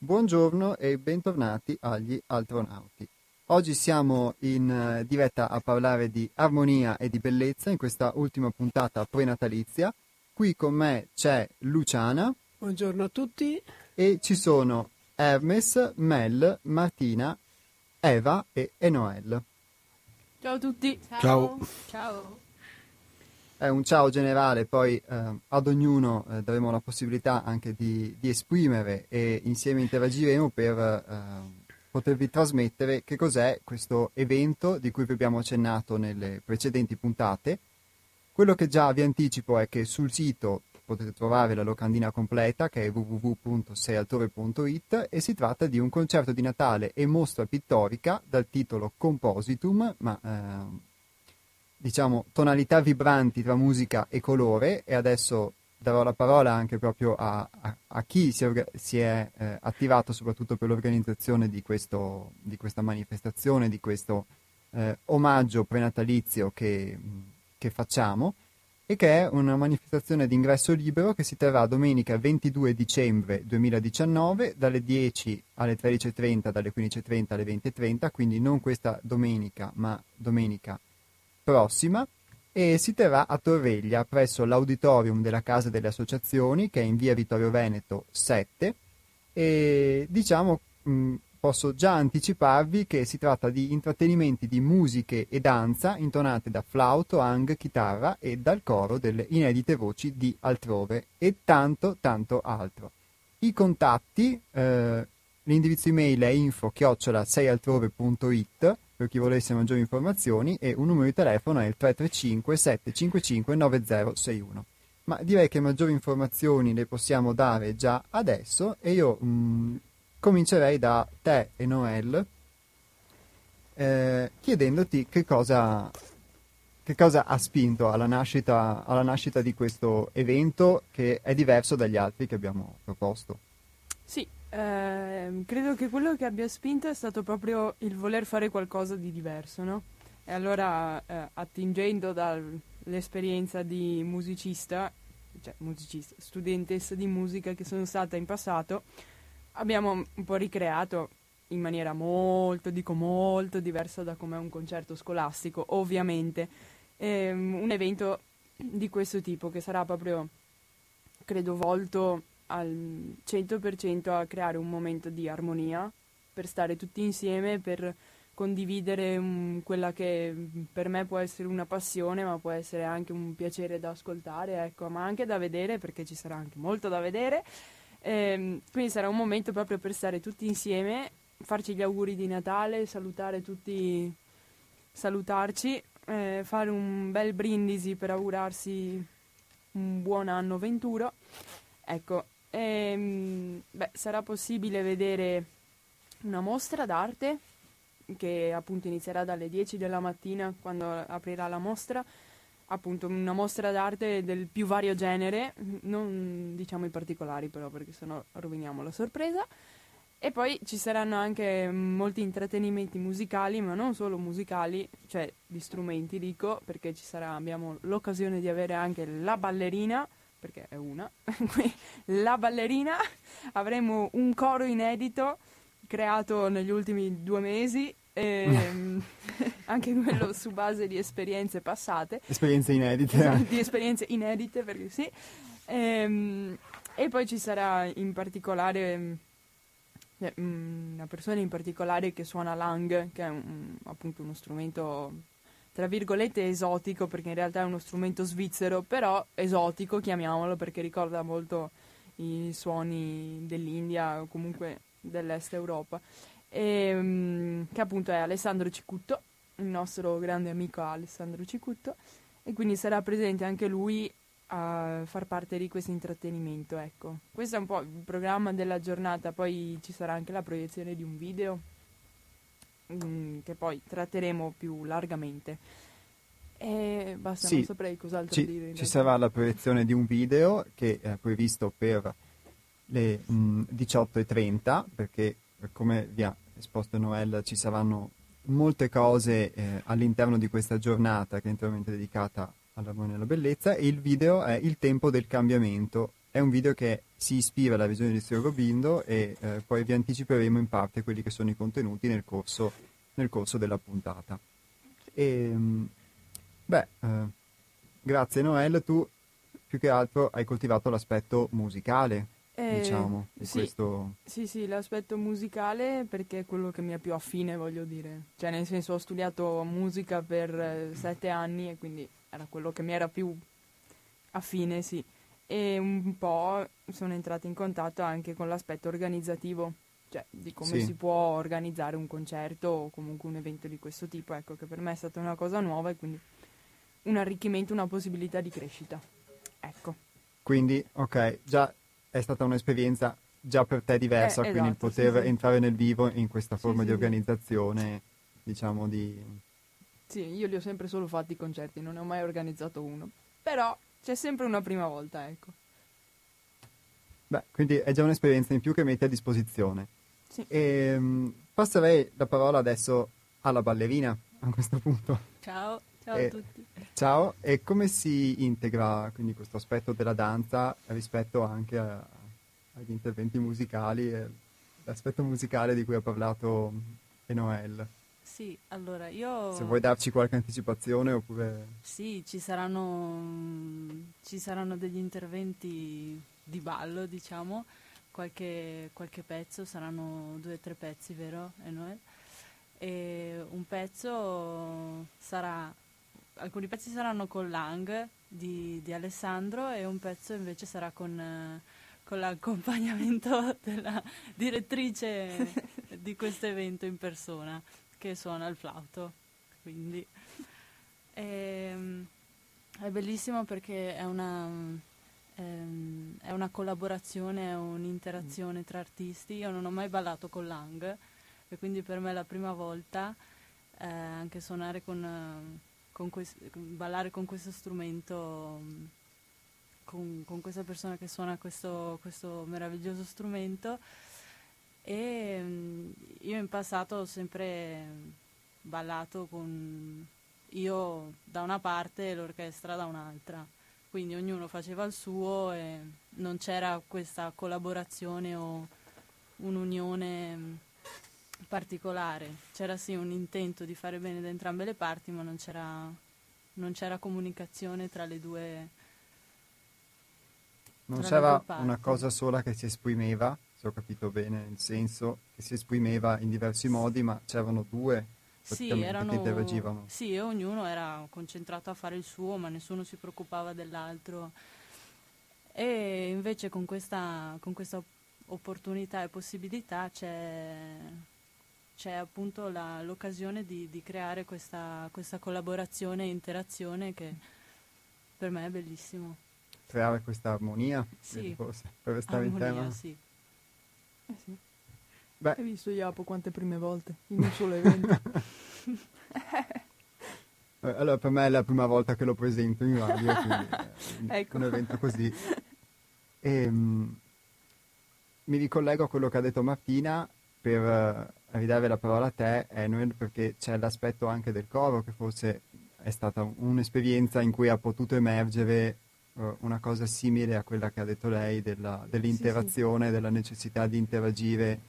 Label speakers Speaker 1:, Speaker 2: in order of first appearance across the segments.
Speaker 1: Buongiorno e bentornati agli Altronauti. Oggi siamo in eh, diretta a parlare di armonia e di bellezza in questa ultima puntata prenatalizia. Qui con me c'è Luciana.
Speaker 2: Buongiorno a tutti.
Speaker 1: E ci sono Hermes, Mel, Martina, Eva e Enoel.
Speaker 3: Ciao a tutti.
Speaker 2: Ciao.
Speaker 3: Ciao.
Speaker 1: È un ciao generale, poi eh, ad ognuno eh, daremo la possibilità anche di, di, esprimere e insieme interagiremo per eh, potervi trasmettere che cos'è questo evento di cui vi abbiamo accennato nelle precedenti puntate. Quello che già vi anticipo è che sul sito potete trovare la locandina completa che è www.seialtore.it e si tratta di un concerto di Natale e mostra pittorica dal titolo Compositum, ma eh, diciamo tonalità vibranti tra musica e colore e adesso darò la parola anche proprio a, a, a chi si, orga- si è eh, attivato soprattutto per l'organizzazione di, questo, di questa manifestazione, di questo eh, omaggio prenatalizio che, che facciamo e che è una manifestazione di ingresso libero che si terrà domenica 22 dicembre 2019 dalle 10 alle 13.30, dalle 15.30 alle 20.30, quindi non questa domenica, ma domenica prossima, e si terrà a Torreglia presso l'auditorium della Casa delle Associazioni che è in via Vittorio Veneto 7 e diciamo mh, posso già anticiparvi che si tratta di intrattenimenti di musiche e danza intonate da flauto, hang, chitarra e dal coro delle inedite voci di altrove e tanto tanto altro. I contatti, eh, l'indirizzo email è info-seialtrove.it per chi volesse maggiori informazioni e un numero di telefono è il 335 755 9061. Ma direi che maggiori informazioni le possiamo dare già adesso e io mh, comincerei da te e Noel eh, chiedendoti che cosa, che cosa, ha spinto alla nascita, alla nascita di questo evento che è diverso dagli altri che abbiamo proposto.
Speaker 3: Sì, eh, credo che quello che abbia spinto è stato proprio il voler fare qualcosa di diverso, no? E allora, eh, attingendo dall'esperienza di musicista, cioè musicista, studentessa di musica che sono stata in passato, abbiamo un po' ricreato in maniera molto, dico molto diversa da come è un concerto scolastico, ovviamente, ehm, un evento di questo tipo che sarà proprio, credo, volto al 100% a creare un momento di armonia, per stare tutti insieme, per condividere um, quella che per me può essere una passione, ma può essere anche un piacere da ascoltare, ecco, ma anche da vedere, perché ci sarà anche molto da vedere. Ehm, quindi sarà un momento proprio per stare tutti insieme, farci gli auguri di Natale, salutare tutti, salutarci, eh, fare un bel brindisi per augurarsi un buon anno venturo. Ecco, ehm, beh, sarà possibile vedere una mostra d'arte che appunto inizierà dalle 10 della mattina quando aprirà la mostra appunto una mostra d'arte del più vario genere, non diciamo i particolari però perché sennò roviniamo la sorpresa. E poi ci saranno anche molti intrattenimenti musicali, ma non solo musicali, cioè di strumenti dico, perché sarà, abbiamo l'occasione di avere anche la ballerina, perché è una, la ballerina, avremo un coro inedito creato negli ultimi due mesi e, ehm, anche quello su base di esperienze passate.
Speaker 1: Esperienze inedite.
Speaker 3: di esperienze inedite, perché sì. E, ehm, e poi ci sarà in particolare eh, una persona in particolare che suona l'ang, che è un, appunto uno strumento tra virgolette esotico, perché in realtà è uno strumento svizzero, però esotico, chiamiamolo, perché ricorda molto i suoni dell'India o comunque dell'est Europa e, um, che appunto è Alessandro Cicutto, il nostro grande amico Alessandro Cicutto, e quindi sarà presente anche lui a far parte di questo intrattenimento. Ecco. Questo è un po' il programma della giornata, poi ci sarà anche la proiezione di un video um, che poi tratteremo più largamente. E basta, sì, non saprei cos'altro
Speaker 1: ci,
Speaker 3: dire.
Speaker 1: Ci sarà la proiezione di un video che è previsto per le um, 18.30 perché come vi ha esposto Noel, ci saranno molte cose eh, all'interno di questa giornata che è interamente dedicata all'armonia e alla bellezza e il video è Il tempo del cambiamento è un video che si ispira alla visione di Sir Robindo e eh, poi vi anticiperemo in parte quelli che sono i contenuti nel corso, nel corso della puntata. E, beh, eh, grazie Noel, tu più che altro hai coltivato l'aspetto musicale, eh, diciamo, di
Speaker 3: sì,
Speaker 1: questo...
Speaker 3: Sì, sì, l'aspetto musicale perché è quello che mi è più affine, voglio dire. Cioè, nel senso, ho studiato musica per eh, sette anni e quindi era quello che mi era più affine, sì. E un po' sono entrata in contatto anche con l'aspetto organizzativo, cioè di come sì. si può organizzare un concerto o comunque un evento di questo tipo. Ecco, che per me è stata una cosa nuova e quindi un arricchimento, una possibilità di crescita. Ecco.
Speaker 1: Quindi, ok, già è stata un'esperienza già per te diversa, eh, quindi esatto, poter sì, sì. entrare nel vivo in questa forma di organizzazione, diciamo di...
Speaker 3: Sì, io li ho sempre solo fatti i concerti, non ne ho mai organizzato uno. Però c'è sempre una prima volta, ecco.
Speaker 1: Beh, quindi è già un'esperienza in più che metti a disposizione. Sì. E, um, passerei la parola adesso alla ballerina a questo punto.
Speaker 2: Ciao. Ciao e, a tutti.
Speaker 1: Ciao, e come si integra quindi questo aspetto della danza rispetto anche a, agli interventi musicali e l'aspetto musicale di cui ha parlato Enoel?
Speaker 2: Sì, allora io...
Speaker 1: Se vuoi darci qualche anticipazione oppure...
Speaker 2: Sì, ci saranno, ci saranno degli interventi di ballo, diciamo, qualche, qualche pezzo, saranno due o tre pezzi, vero Enoel? E un pezzo sarà alcuni pezzi saranno con Lang di, di, Alessandro e un pezzo invece sarà con, con l'accompagnamento della direttrice di questo evento in persona che suona il flauto. Quindi è, ehm, è bellissimo perché è una, ehm, è una collaborazione, è un'interazione tra artisti. Io non ho mai ballato con Lang e quindi per me è la prima volta eh, anche suonare con con quest- ballare con questo strumento, con, con, questa persona che suona questo, questo meraviglioso strumento. E mm, io in passato ho sempre ballato con io da una parte e l'orchestra da un'altra, quindi ognuno faceva il suo e non c'era questa collaborazione o un'unione particolare. C'era sì un intento di fare bene da entrambe le parti, ma non c'era, non c'era comunicazione tra le due.
Speaker 1: Non c'era una cosa sola che si esprimeva, se ho capito bene il senso, che si esprimeva in diversi modi, ma c'erano due
Speaker 2: sì, erano, che interagivano. Sì, e ognuno era concentrato a fare il suo, ma nessuno si preoccupava dell'altro. E invece con questa, con questa opportunità e possibilità c'è c'è appunto la, l'occasione di, di creare questa, questa, collaborazione e interazione che per me è bellissimo.
Speaker 1: Creare questa armonia, sì. forse, per restare armonia, in tema.
Speaker 2: Sì.
Speaker 3: Eh sì. Beh. Hai visto Iapo quante prime volte in un solo evento?
Speaker 1: Eh, allora, per me è la prima volta che lo presento in radio, quindi ecco. un evento così. E, um, mi ricollego a quello che ha detto Martina per ridare la parola a te, Enuel, perché c'è l'aspetto anche del coro che forse è stata un'esperienza in cui ha potuto emergere uh, una cosa simile a quella che ha detto lei della, dell'interazione, sì, sì. della necessità di interagire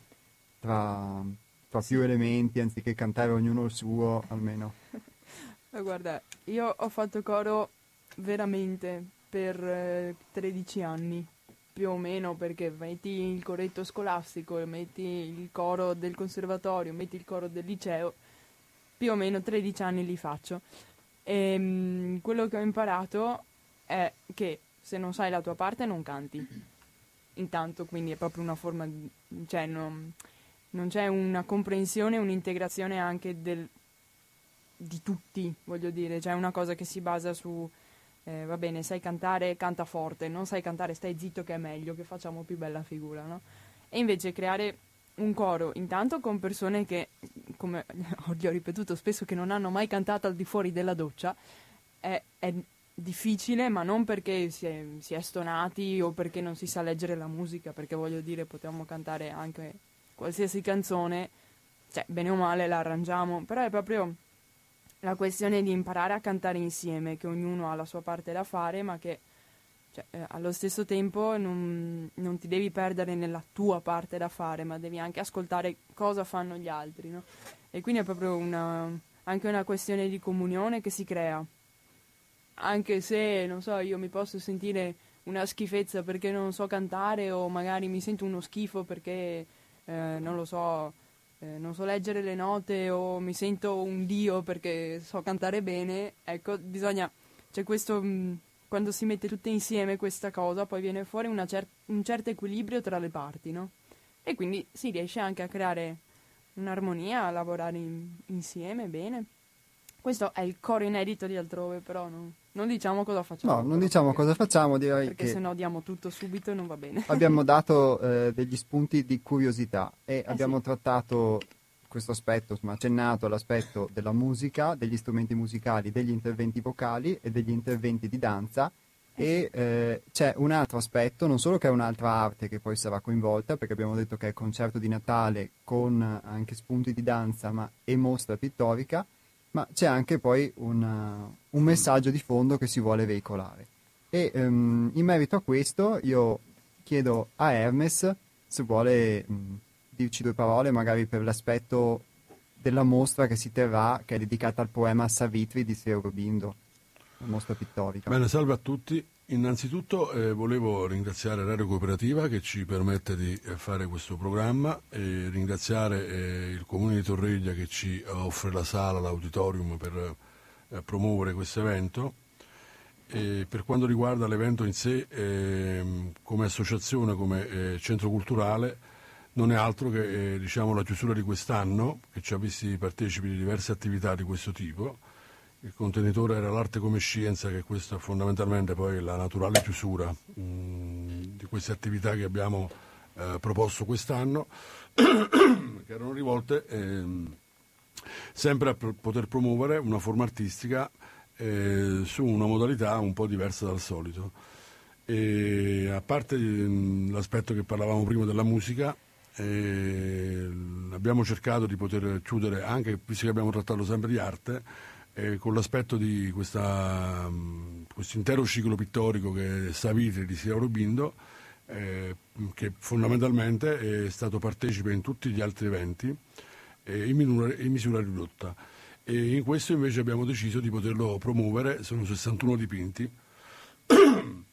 Speaker 1: tra, tra più elementi anziché cantare ognuno il suo almeno.
Speaker 3: Guarda, io ho fatto coro veramente per eh, 13 anni più o meno perché metti il corretto scolastico, metti il coro del conservatorio, metti il coro del liceo, più o meno 13 anni li faccio. E ehm, mh, quello che ho imparato è che se non sai la tua parte non canti. Intanto quindi è proprio una forma, di, cioè non, non c'è una comprensione, un'integrazione anche del, di tutti, voglio dire, cioè una cosa che si basa su eh, va bene, sai cantare, canta forte, non sai cantare, stai zitto che è meglio, che facciamo più bella figura, no? E invece creare un coro, intanto con persone che, come gli ho ripetuto spesso, che non hanno mai cantato al di fuori della doccia, è, è difficile, ma non perché si è, si è, stonati o perché non si sa leggere la musica, perché voglio dire, possiamo cantare anche qualsiasi canzone, cioè, bene o male la arrangiamo, però è proprio la questione di imparare a cantare insieme, che ognuno ha la sua parte da fare, ma che cioè, eh, allo stesso tempo non, non, ti devi perdere nella tua parte da fare, ma devi anche ascoltare cosa fanno gli altri, no? E quindi è proprio una, anche una questione di comunione che si crea. Anche se, non so, io mi posso sentire una schifezza perché non so cantare o magari mi sento uno schifo perché, eh, non lo so, eh, non so leggere le note o mi sento un dio perché so cantare bene, ecco, bisogna, c'è questo, mh, quando si mette tutte insieme questa cosa, poi viene fuori cer- un certo equilibrio tra le parti, no? E quindi si riesce anche a creare un'armonia, a lavorare in- insieme bene. Questo è il coro inedito di altrove, però non, non diciamo cosa facciamo.
Speaker 1: No, non diciamo cosa facciamo, direi
Speaker 3: perché
Speaker 1: che...
Speaker 3: se no diamo tutto subito e non va bene.
Speaker 1: abbiamo dato eh, degli spunti di curiosità e
Speaker 3: eh
Speaker 1: abbiamo
Speaker 3: sì.
Speaker 1: trattato questo aspetto, insomma, accennato all'aspetto della musica, degli strumenti musicali, degli interventi vocali e degli interventi di danza e eh, c'è un altro aspetto, non solo che è un'altra arte che poi sarà coinvolta, perché abbiamo detto che è il concerto di Natale con anche spunti di danza ma, e mostra pittorica, ma c'è anche poi una, un messaggio di fondo che si vuole veicolare. E um, in merito a questo io chiedo a Hermes se vuole um, dirci due parole magari per l'aspetto della mostra che si terrà, che è dedicata al poema Savitri di Sri Aurobindo, la mostra pittorica.
Speaker 4: Bene, salve a tutti. Innanzitutto eh, volevo ringraziare Radio Cooperativa che ci permette di eh, fare questo programma e ringraziare eh, il Comune di Torreglia che ci offre la sala, l'auditorium per eh, promuovere questo evento. Per quanto riguarda l'evento in sé, ehm, come associazione, come eh, centro culturale, non è altro che eh, diciamo, la chiusura di quest'anno, che ci ha visti partecipi di diverse attività di questo tipo. Il contenitore era l'arte come scienza, che questa è fondamentalmente poi la naturale chiusura mh, di queste attività che abbiamo eh, proposto quest'anno, che erano rivolte ehm, sempre a pr- poter promuovere una forma artistica eh, su una modalità un po' diversa dal solito. E a parte mh, l'aspetto che parlavamo prima della musica, eh, abbiamo cercato di poter chiudere, anche visto che abbiamo trattato sempre di arte, eh, con l'aspetto di questo intero ciclo pittorico che è Savitri di Sira Rubindo, eh, che fondamentalmente è stato partecipe in tutti gli altri eventi eh, in, minura, in misura ridotta. E in questo invece abbiamo deciso di poterlo promuovere, sono 61 dipinti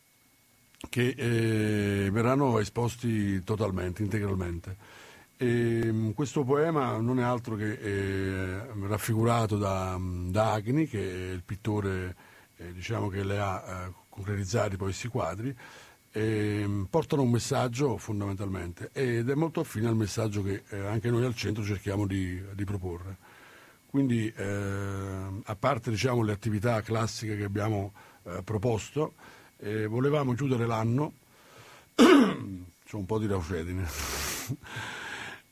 Speaker 4: che eh, verranno esposti totalmente, integralmente. E, questo poema non è altro che eh, raffigurato da, da, Agni, che è il pittore eh, diciamo che le ha eh, concretizzati poi questi quadri, portano un messaggio fondamentalmente ed è molto affine al messaggio che eh, anche noi al centro cerchiamo di, di proporre. Quindi a parte diciamo, le attività classiche che abbiamo eh, proposto, volevamo chiudere l'anno, c'è un po' di raucedine.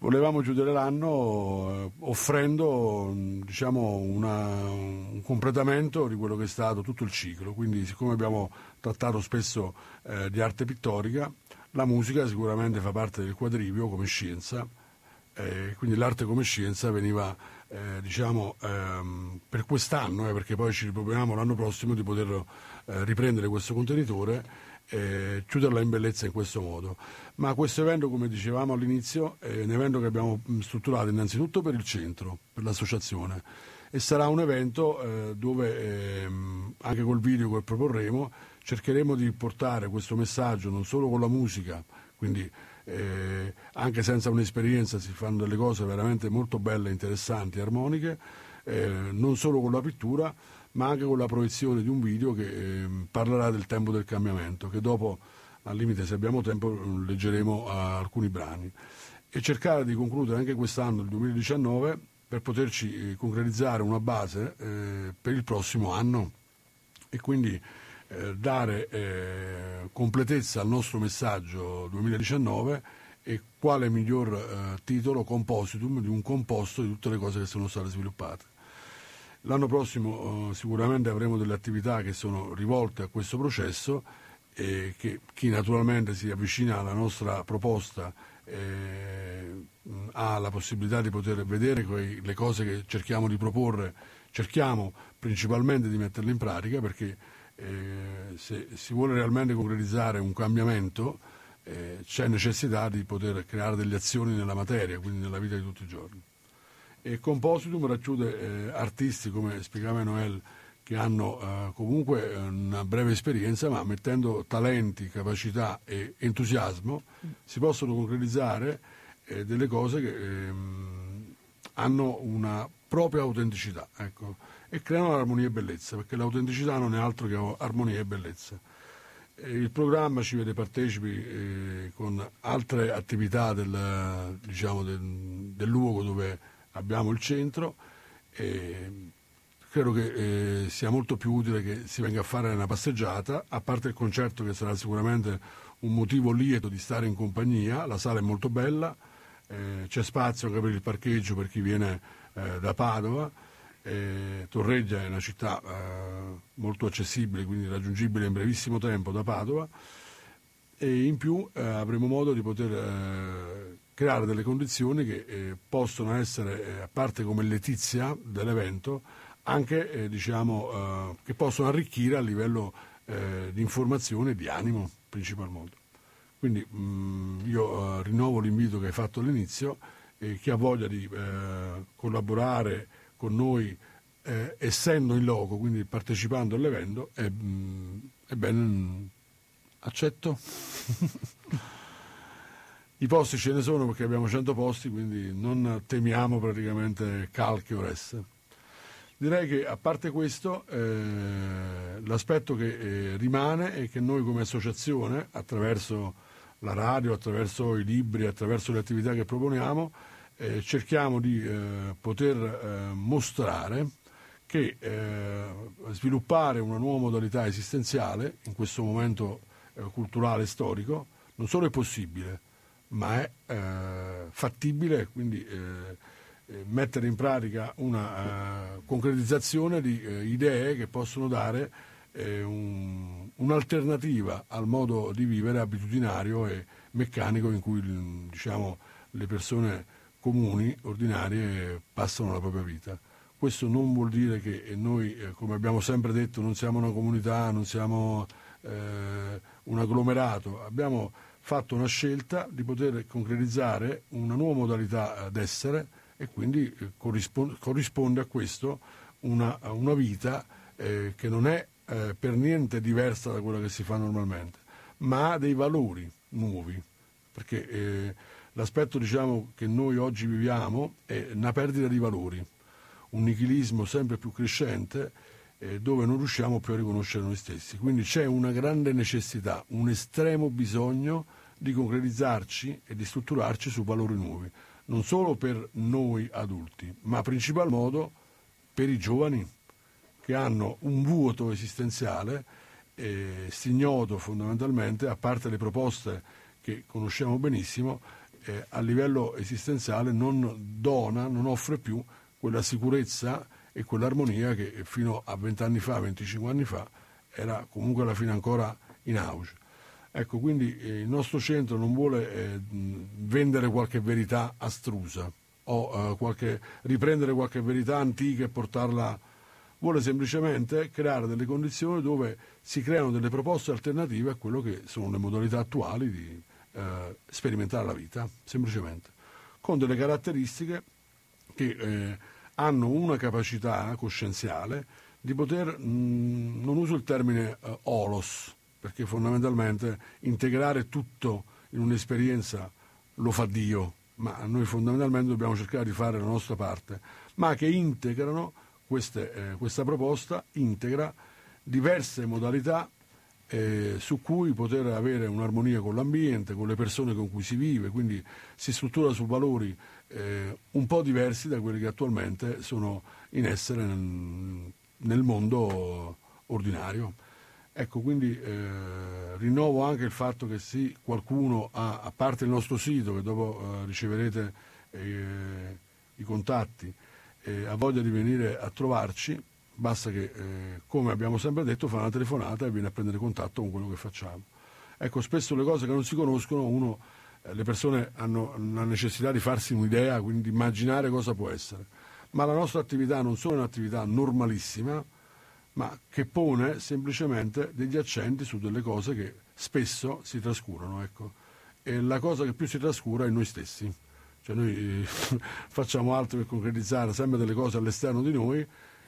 Speaker 4: volevamo chiudere l'anno eh, offrendo diciamo, una, un completamento di quello che è stato tutto il ciclo. Quindi siccome abbiamo trattato spesso eh, di arte pittorica, la musica sicuramente fa parte del quadrivio come scienza, eh, quindi l'arte come scienza veniva eh, diciamo, ehm, per quest'anno, eh, perché poi ci riproponiamo l'anno prossimo di poter eh, riprendere questo contenitore e chiuderla in bellezza in questo modo. Ma questo evento, come dicevamo all'inizio, è un evento che abbiamo strutturato innanzitutto per il centro, per l'associazione e sarà un evento eh, dove ehm, anche col video che proporremo cercheremo di portare questo messaggio non solo con la musica, quindi eh, anche senza un'esperienza si fanno delle cose veramente molto belle, interessanti, armoniche, eh, non solo con la pittura, ma anche con la proiezione di un video che eh, parlerà del tempo del cambiamento, che dopo, al limite se abbiamo tempo, leggeremo alcuni brani. E cercare di concludere anche quest'anno, il 2019, per poterci eh, concretizzare una base eh, per il prossimo anno e quindi eh, dare completezza al nostro messaggio 2019 e quale miglior eh, titolo compositum di un composto di tutte le cose che sono state sviluppate. L'anno prossimo eh, sicuramente avremo delle attività che sono rivolte a questo processo e che chi naturalmente si avvicina alla nostra proposta eh, ha la possibilità di poter vedere quei, le cose che cerchiamo di proporre, cerchiamo principalmente di metterle in pratica perché eh, se si vuole realmente concretizzare un cambiamento eh, c'è necessità di poter creare delle azioni nella materia, quindi nella vita di tutti i giorni. E Compositum racchiude eh, artisti, come spiegava Noel, che hanno eh, comunque una breve esperienza, ma mettendo talenti, capacità e entusiasmo si possono concretizzare eh, delle cose che ehm, hanno una propria autenticità ecco, e creano armonia e bellezza, perché l'autenticità non è altro che armonia e bellezza. E il programma ci vede partecipi eh, con altre attività del, diciamo, del, del, luogo dove abbiamo il centro e credo che eh, sia molto più utile che si venga a fare una passeggiata, a parte il concerto che sarà sicuramente un motivo lieto di stare in compagnia, la sala è molto bella, eh, c'è spazio anche per il parcheggio per chi viene eh, da Padova, Torreggia è una città eh, molto accessibile, quindi raggiungibile in brevissimo tempo da Padova e in più eh, avremo modo di poter eh, creare delle condizioni che possono essere, a parte come letizia dell'evento, anche diciamo, che possono arricchire a livello di informazione e di animo principalmente. Quindi mh, mm, io rinnovo l'invito che hai fatto all'inizio e chi ha voglia di collaborare con noi eh, essendo in loco, quindi partecipando all'evento, è, mh, mm, è bene, accetto. I posti ce ne sono perché abbiamo 100 posti, quindi non temiamo praticamente calche o resse. Direi che a parte questo, eh, l'aspetto che eh, rimane è che noi come associazione, attraverso la radio, attraverso i libri, attraverso le attività che proponiamo, eh, cerchiamo di eh, poter eh, mostrare che eh, sviluppare una nuova modalità esistenziale in questo momento culturale e storico non solo è possibile, ma è eh, fattibile, quindi mettere in pratica una concretizzazione di idee che possono dare un, un'alternativa al modo di vivere abitudinario e meccanico in cui diciamo, le persone comuni, ordinarie, passano la propria vita. Questo non vuol dire che noi, eh, come abbiamo sempre detto, non siamo una comunità, non siamo eh, un agglomerato, abbiamo fatto una scelta di poter concretizzare una nuova modalità d'essere e quindi eh, corrisponde, corrisponde, a questo una, una vita eh, che non è eh, per niente diversa da quella che si fa normalmente, ma ha dei valori nuovi, perché eh, l'aspetto diciamo, che noi oggi viviamo è una perdita di valori, un nichilismo sempre più crescente eh, dove non riusciamo più a riconoscere noi stessi. Quindi c'è una grande necessità, un estremo bisogno di concretizzarci e di strutturarci su valori nuovi, non solo per noi adulti, ma principal modo per i giovani che hanno un vuoto esistenziale eh, signoto fondamentalmente, a parte le proposte che conosciamo benissimo, eh, a livello esistenziale non dona, non offre più quella sicurezza e quell'armonia che fino a 20 anni fa, 25 anni fa, era comunque alla fine ancora in auge. Ecco, quindi eh, il nostro centro non vuole eh, vendere qualche verità astrusa o eh, qualche, riprendere qualche verità antica e portarla vuole semplicemente creare delle condizioni dove si creano delle proposte alternative a quello che sono le modalità attuali di eh, sperimentare la vita, semplicemente, con delle caratteristiche che eh, hanno una capacità coscienziale di poter, mh, mm, non uso il termine eh, olos, perché fondamentalmente integrare tutto in un'esperienza lo fa Dio, ma noi fondamentalmente dobbiamo cercare di fare la nostra parte, ma che integrano queste, eh, questa proposta integra diverse modalità eh, su cui poter avere un'armonia con l'ambiente, con le persone con cui si vive, quindi si struttura su valori eh, un po' diversi da quelli che attualmente sono in essere nel, nel mondo ordinario. Ecco, quindi eh, rinnovo anche il fatto che sì, qualcuno ha, a parte il nostro sito, che dopo eh, riceverete eh, i contatti, eh, ha voglia di venire a trovarci, basta che, eh, come abbiamo sempre detto, fa una telefonata e viene a prendere contatto con quello che facciamo. Ecco, spesso le cose che non si conoscono, uno, le persone hanno la necessità di farsi un'idea, quindi di immaginare cosa può essere. Ma la nostra attività non solo è un'attività normalissima, ma che pone semplicemente degli accenti su delle cose che spesso si trascurano. Ecco. E la cosa che più si trascura è noi stessi. Cioè noi facciamo altro che concretizzare sempre delle cose all'esterno di noi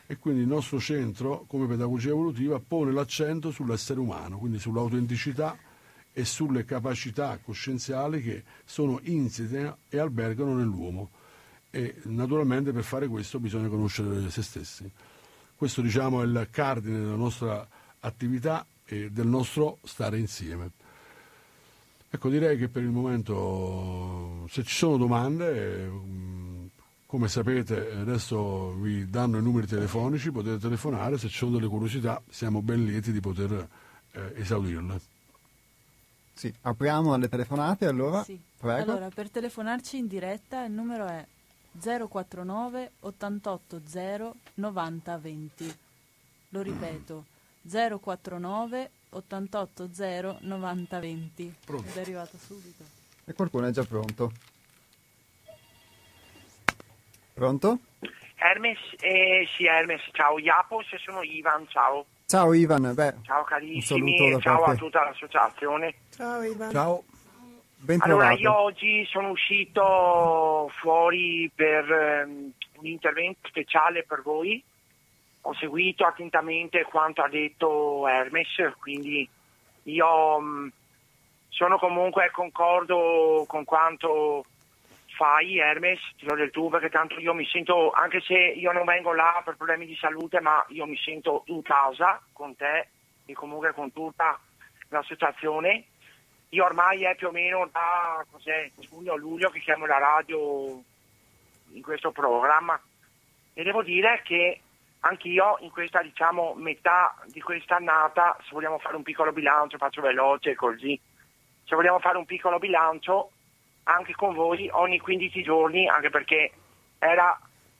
Speaker 4: e quindi il nostro centro come pedagogia evolutiva pone l'accento sull'essere umano, quindi sull'autenticità e sulle capacità coscienziali che sono insite e albergano nell'uomo. E naturalmente per fare questo bisogna conoscere se stessi. Questo diciamo, è il cardine della nostra attività e del nostro stare insieme. Ecco, direi che per il momento, se ci sono domande, come sapete adesso vi danno i numeri telefonici, potete telefonare, se ci sono delle curiosità siamo ben lieti di poter eh, esaudirle.
Speaker 1: Sì, apriamo alle telefonate allora.
Speaker 2: Sì.
Speaker 1: Prego.
Speaker 2: Allora, per telefonarci in diretta il numero è 049 880 90 20. Lo ripeto, 049 880 90 20.
Speaker 4: Pronto.
Speaker 2: Ed è arrivato subito.
Speaker 1: E qualcuno è già pronto. Pronto?
Speaker 5: Hermes, eh, sì Hermes, ciao Iapos, sono Ivan, ciao.
Speaker 1: Ciao Ivan, beh,
Speaker 5: Ciao
Speaker 1: un
Speaker 5: carissimi,
Speaker 1: saluto da
Speaker 5: ciao
Speaker 1: parte.
Speaker 5: a tutta l'associazione.
Speaker 4: Ciao.
Speaker 1: Ben
Speaker 5: Allora,
Speaker 1: trovato.
Speaker 5: io oggi sono uscito fuori per ehm, un intervento speciale per voi. Ho seguito attentamente quanto ha detto Hermes, quindi io mh, sono comunque concordo con quanto fai Hermes, ti do del tu perché tanto io mi sento, anche se io non vengo là per problemi di salute, ma io mi sento in casa con te e comunque con tutta l'associazione. Io ormai è più o meno da cos'è, giugno-luglio che chiamo la radio in questo programma. E devo dire che anch'io in questa diciamo metà di questa annata, se vogliamo fare un piccolo bilancio, faccio veloce così, se vogliamo fare un piccolo bilancio anche con voi ogni 15 giorni, anche perché era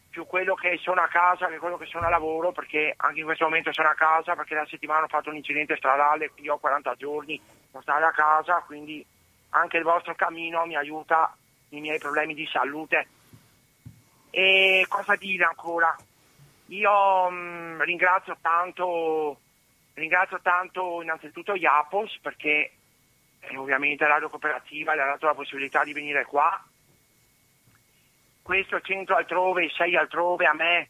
Speaker 5: più quello che sono a casa che quello che sono a lavoro, perché anche in questo momento sono a casa perché la settimana ho fatto un incidente stradale, quindi ho 40 giorni da stare a casa, quindi anche il vostro cammino mi aiuta nei miei problemi di salute. E cosa dire ancora? Io mh, ringrazio tanto, ringrazio tanto innanzitutto Iapos perché eh, ovviamente la radio cooperativa le ha dato la possibilità di venire qua. Questo centro altrove, sei altrove a me,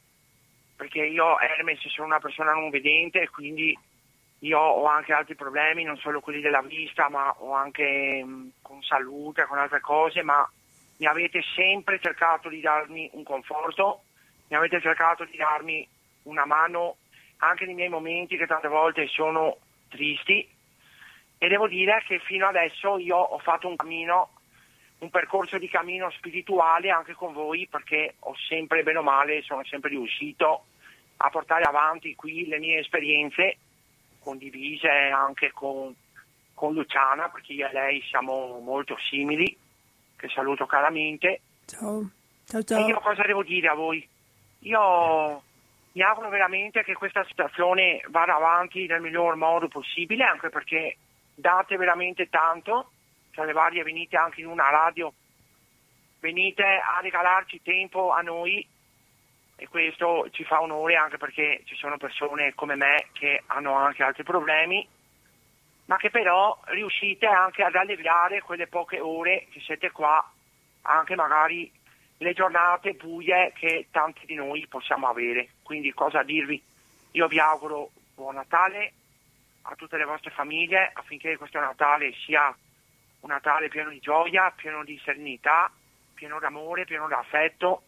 Speaker 5: perché io Hermes sono una persona non vedente, quindi io ho anche altri problemi, non solo quelli della vista, ma ho anche mh, con salute, con altre cose, ma mi avete sempre cercato di darmi un conforto, mi avete cercato di darmi una mano anche nei miei momenti che tante volte sono tristi. E devo dire che fino adesso io ho fatto un cammino, un percorso di cammino spirituale anche con voi perché ho sempre, bene o male, sono sempre riuscito a portare avanti qui le mie esperienze condivise anche con, con Luciana perché io e lei siamo molto simili, che saluto caramente.
Speaker 3: Ciao. Ciao
Speaker 5: E io cosa devo dire a voi? Io mi auguro veramente che questa situazione vada avanti nel miglior modo possibile, anche perché date veramente tanto, tra le varie venite anche in una radio, venite a regalarci tempo a noi e questo ci fa onore anche perché ci sono persone come me che hanno anche altri problemi, ma che però riuscite anche ad alleviare quelle poche ore che siete qua, anche magari le giornate buie che tanti di noi possiamo avere. Quindi cosa dirvi? Io vi auguro buon Natale a tutte le vostre famiglie affinché questo Natale sia un Natale pieno di gioia, pieno di serenità, pieno d'amore, pieno d'affetto.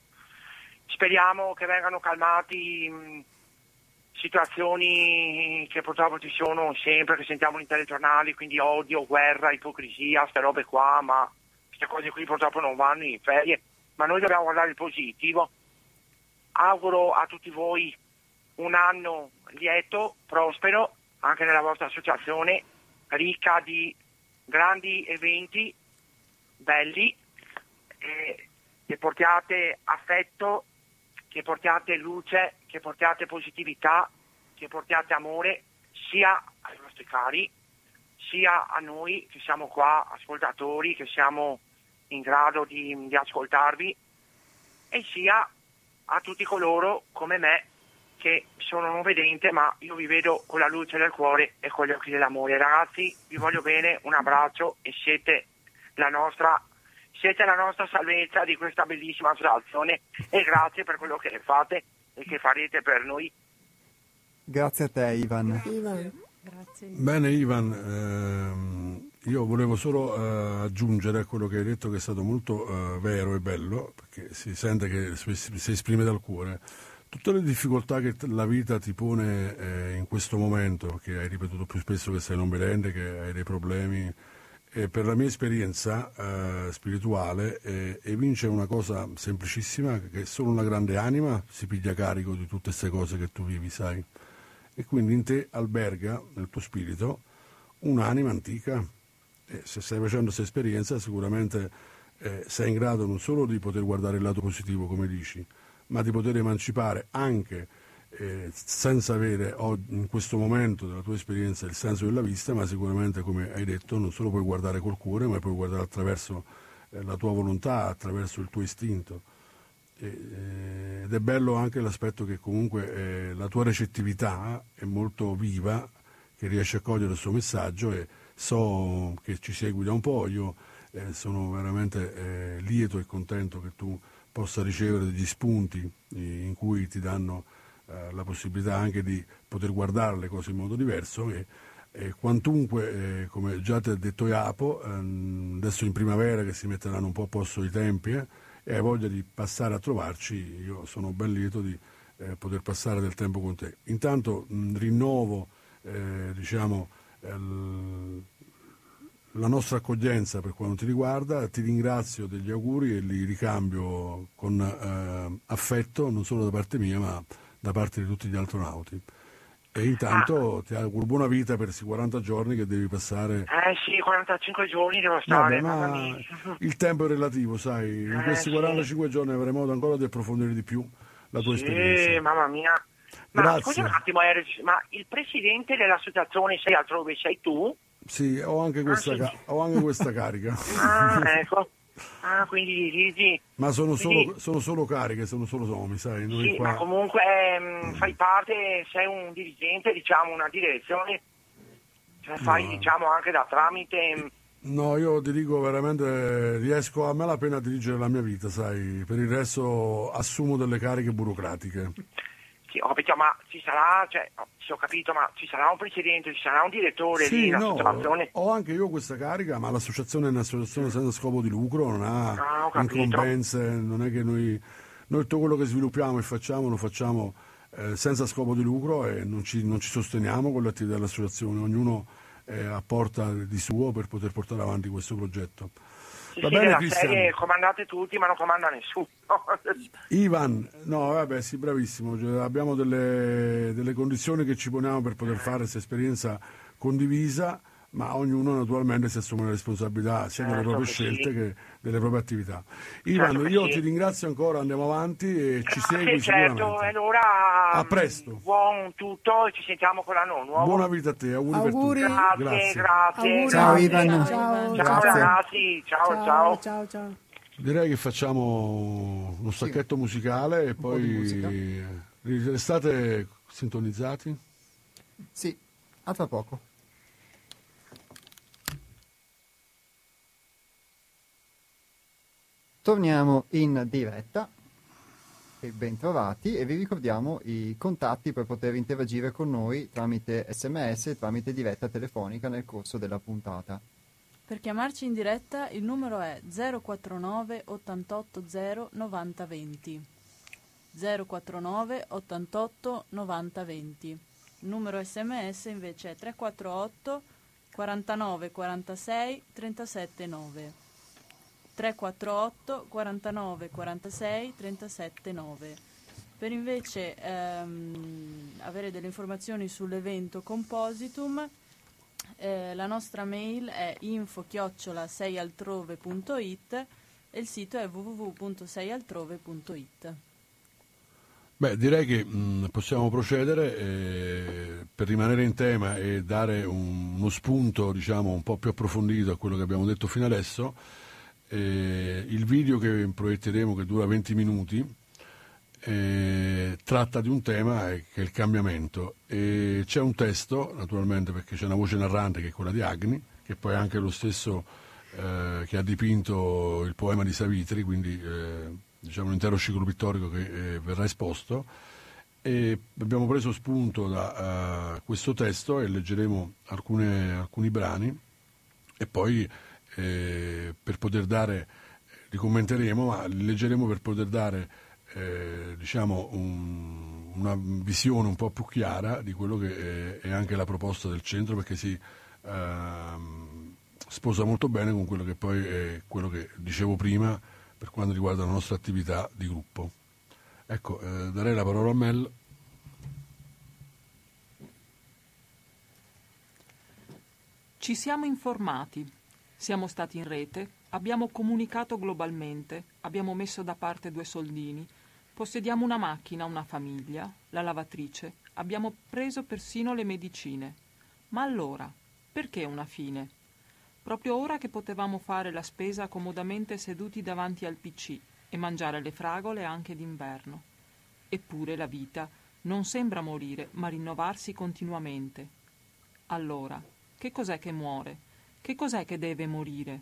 Speaker 5: Speriamo che vengano calmati mh, situazioni che purtroppo ci sono sempre, che sentiamo nei telegiornali, quindi odio, guerra, ipocrisia, queste robe qua, ma queste cose qui purtroppo non vanno in ferie, ma noi dobbiamo guardare il positivo. Auguro a tutti voi un anno lieto, prospero, anche nella vostra associazione, ricca di grandi eventi belli, eh, che portiate affetto, che portiate luce, che portiate positività, che portiate amore sia ai vostri cari, sia a noi che siamo qua, ascoltatori, che siamo in grado di, di ascoltarvi, e sia a tutti coloro come me che sono non vedente, ma io vi vedo con la luce del cuore e con gli occhi dell'amore. Ragazzi, vi voglio bene, un abbraccio e siete la nostra, siete la nostra salvezza di questa bellissima associazione e grazie per quello che fate e che farete per noi.
Speaker 1: Grazie a te Ivan.
Speaker 6: Ivan.
Speaker 2: Grazie.
Speaker 4: Bene Ivan, ehm, io volevo solo eh, aggiungere a quello che hai detto che è stato molto eh, vero e bello, perché si sente che si, esprime dal cuore. Tutte le difficoltà che t- la vita ti pone eh, in questo momento, che hai ripetuto più spesso che sei non vedente, che hai dei problemi, e per la mia esperienza eh, spirituale eh, evince una cosa semplicissima, che solo una grande anima si piglia carico di tutte queste cose che tu vivi, sai e quindi in te alberga, nel tuo spirito, un'anima antica. E se stai facendo questa esperienza sicuramente eh, sei in grado non solo di poter guardare il lato positivo, come dici, ma di poter emancipare anche eh, senza avere in questo momento della tua esperienza il senso della vista, ma sicuramente, come hai detto, non solo puoi guardare col cuore, ma puoi guardare attraverso eh, la tua volontà, attraverso il tuo istinto. Ed è bello anche l'aspetto che comunque eh, la tua recettività è molto viva, che riesce a cogliere il suo messaggio e so che ci segui da un po', io eh, sono veramente eh, lieto e contento che tu possa ricevere degli spunti in cui ti danno eh, la possibilità anche di poter guardare le cose in modo diverso e, e quantunque, eh, come già ti ha detto Iapo, ehm, adesso in primavera che si metteranno un po' a posto i tempi, eh, e hai voglia di passare a trovarci, io sono ben lieto di eh, poter passare del tempo con te. Intanto mh, rinnovo eh, diciamo, l- la nostra accoglienza per quanto ti riguarda, ti ringrazio degli auguri e li ricambio con eh, affetto non solo da parte mia ma da parte di tutti gli astronauti. E intanto ti auguro buona vita per questi 40 giorni che devi passare.
Speaker 5: Eh sì, 45 giorni devo stare.
Speaker 4: Ma
Speaker 5: mia.
Speaker 4: il tempo è relativo, sai, in
Speaker 5: Eh,
Speaker 4: questi
Speaker 5: sì.
Speaker 4: 45 giorni avrai modo ancora di approfondire di più la tua
Speaker 5: Sì,
Speaker 4: esperienza.
Speaker 5: mamma mia. Ma
Speaker 4: Grazie.
Speaker 5: scusa un attimo, Eric, ma il presidente dell'associazione sei altrove sei tu?
Speaker 4: Sì, ho anche questa,
Speaker 5: Ah, sì.
Speaker 4: ca- ho anche questa carica.
Speaker 5: Ah, ecco. Ah, quindi dirigi.
Speaker 4: Ma sono
Speaker 5: Quindi-
Speaker 4: solo, sono solo cariche, sono solo nomi, sai, noi
Speaker 5: Sì,
Speaker 4: qua...
Speaker 5: ma comunque ehm, fai parte, sei un dirigente, diciamo, una direzione, cioè fai,
Speaker 4: No.
Speaker 5: diciamo, anche da tramite. mm,
Speaker 4: No, io ti dico veramente, riesco a malapena a dirigere la mia vita, sai, per il resto assumo delle cariche burocratiche.
Speaker 5: Sì, ho capito, ma ci sarà, cioè, ho- capito, ma ci sarà un presidente, ci sarà un direttore
Speaker 4: Sì,
Speaker 5: di
Speaker 4: no,
Speaker 5: un'associazione.
Speaker 4: ho anche io questa carica, ma l'associazione è un'associazione senza scopo di lucro, non
Speaker 5: Ah,
Speaker 4: ha
Speaker 5: capito.
Speaker 4: incombenze, non è che noi, noi tutto quello che sviluppiamo e facciamo lo facciamo eh, senza scopo di lucro e non ci, non ci sosteniamo con le attività dell'associazione, ognuno eh, apporta di suo per poter portare avanti questo progetto.
Speaker 5: Sì,
Speaker 4: Va
Speaker 5: sì,
Speaker 4: bene,
Speaker 5: della
Speaker 4: Cristian?
Speaker 5: serie comandate tutti, ma non comanda nessuno.
Speaker 4: Ivan, no, vabbè, sì, bravissimo. Cioè, abbiamo delle, delle condizioni che ci poniamo per poter fare questa esperienza condivisa, ma ognuno naturalmente si assume la responsabilità sia delle
Speaker 5: Certo
Speaker 4: proprie scelte
Speaker 5: sì.
Speaker 4: che delle proprie attività. Ivan,
Speaker 5: Certo che
Speaker 4: io
Speaker 5: sì.
Speaker 4: ti ringrazio ancora, andiamo avanti e ci segui
Speaker 5: Grazie, certo,
Speaker 4: sicuramente.
Speaker 5: e allora
Speaker 4: A
Speaker 5: mm,
Speaker 4: presto.
Speaker 5: buon tutto e ci sentiamo con l'anno nuovo.
Speaker 4: Buona vita a te, auguri,
Speaker 6: Auguri.
Speaker 4: per tutti.
Speaker 5: Grazie, grazie.
Speaker 6: Auguri.
Speaker 1: Ciao,
Speaker 5: grazie.
Speaker 1: Ivan.
Speaker 6: Ciao,
Speaker 5: Ciao
Speaker 1: Grazie.
Speaker 5: ragazzi, ciao ciao.
Speaker 6: ciao, ciao.
Speaker 4: Direi che facciamo uno stacchetto musicale e
Speaker 1: musica.
Speaker 4: poi restate sintonizzati.
Speaker 1: Sì, a tra poco. Torniamo in diretta e ben trovati e vi ricordiamo i contatti per poter interagire con noi tramite sms e tramite diretta telefonica nel corso della puntata.
Speaker 2: Per chiamarci in diretta il numero è 049 88 0 90 20. 049 88 90 20. Il numero sms invece è 348 49 46 37 9. 348 49 46 37 9. Per invece ehm, avere delle informazioni sull'evento Compositum, eh, la nostra mail è info-seialtrove.it e il sito è www.seialtrove.it.
Speaker 4: Beh, direi che mh, possiamo procedere eh, per rimanere in tema e dare un- uno spunto, diciamo, un po' più approfondito a quello che abbiamo detto fino adesso. Eh, il video che proietteremo, che dura 20 minuti, eh, tratta di un tema eh, che è il cambiamento. E c'è un testo, naturalmente, perché c'è una voce narrante che è quella di Agni, che poi è anche lo stesso eh, che ha dipinto il poema di Savitri, quindi eh, diciamo un intero ciclo pittorico che eh, verrà esposto. E abbiamo preso spunto da uh, questo testo e leggeremo alcune, alcuni brani e poi eh, per poter dare, li commenteremo, ma li leggeremo per poter dare eh, diciamo un, una visione un po' più chiara di quello che è, è anche la proposta del centro perché si ehm, sposa molto bene con quello che poi è quello che dicevo prima per quanto riguarda la nostra attività di gruppo. Ecco, eh, darei la parola a Mel.
Speaker 6: Ci siamo informati, siamo stati in rete, abbiamo comunicato globalmente, abbiamo messo da parte due soldini, possediamo una macchina, una famiglia, la lavatrice, abbiamo preso persino le medicine. Ma allora, perché una fine? Proprio ora che potevamo fare la spesa comodamente seduti davanti al PC e mangiare le fragole anche d'inverno. Eppure la vita non sembra morire, ma rinnovarsi continuamente. Allora, che cos'è che muore? Che cos'è che deve morire?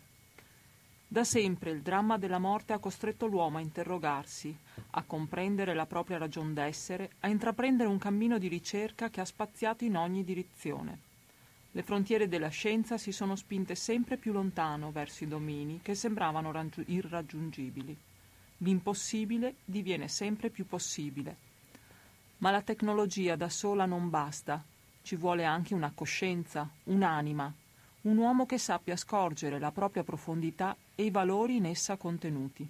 Speaker 6: Da sempre il dramma della morte ha costretto l'uomo a interrogarsi, a comprendere la propria ragion d'essere, a intraprendere un cammino di ricerca che ha spaziato in ogni direzione. Le frontiere della scienza si sono spinte sempre più lontano verso i domini che sembravano raggiu- irraggiungibili. L'impossibile diviene sempre più possibile. Ma la tecnologia da sola non basta, ci vuole anche una coscienza, un'anima, un uomo che sappia scorgere la propria profondità e i valori in essa contenuti,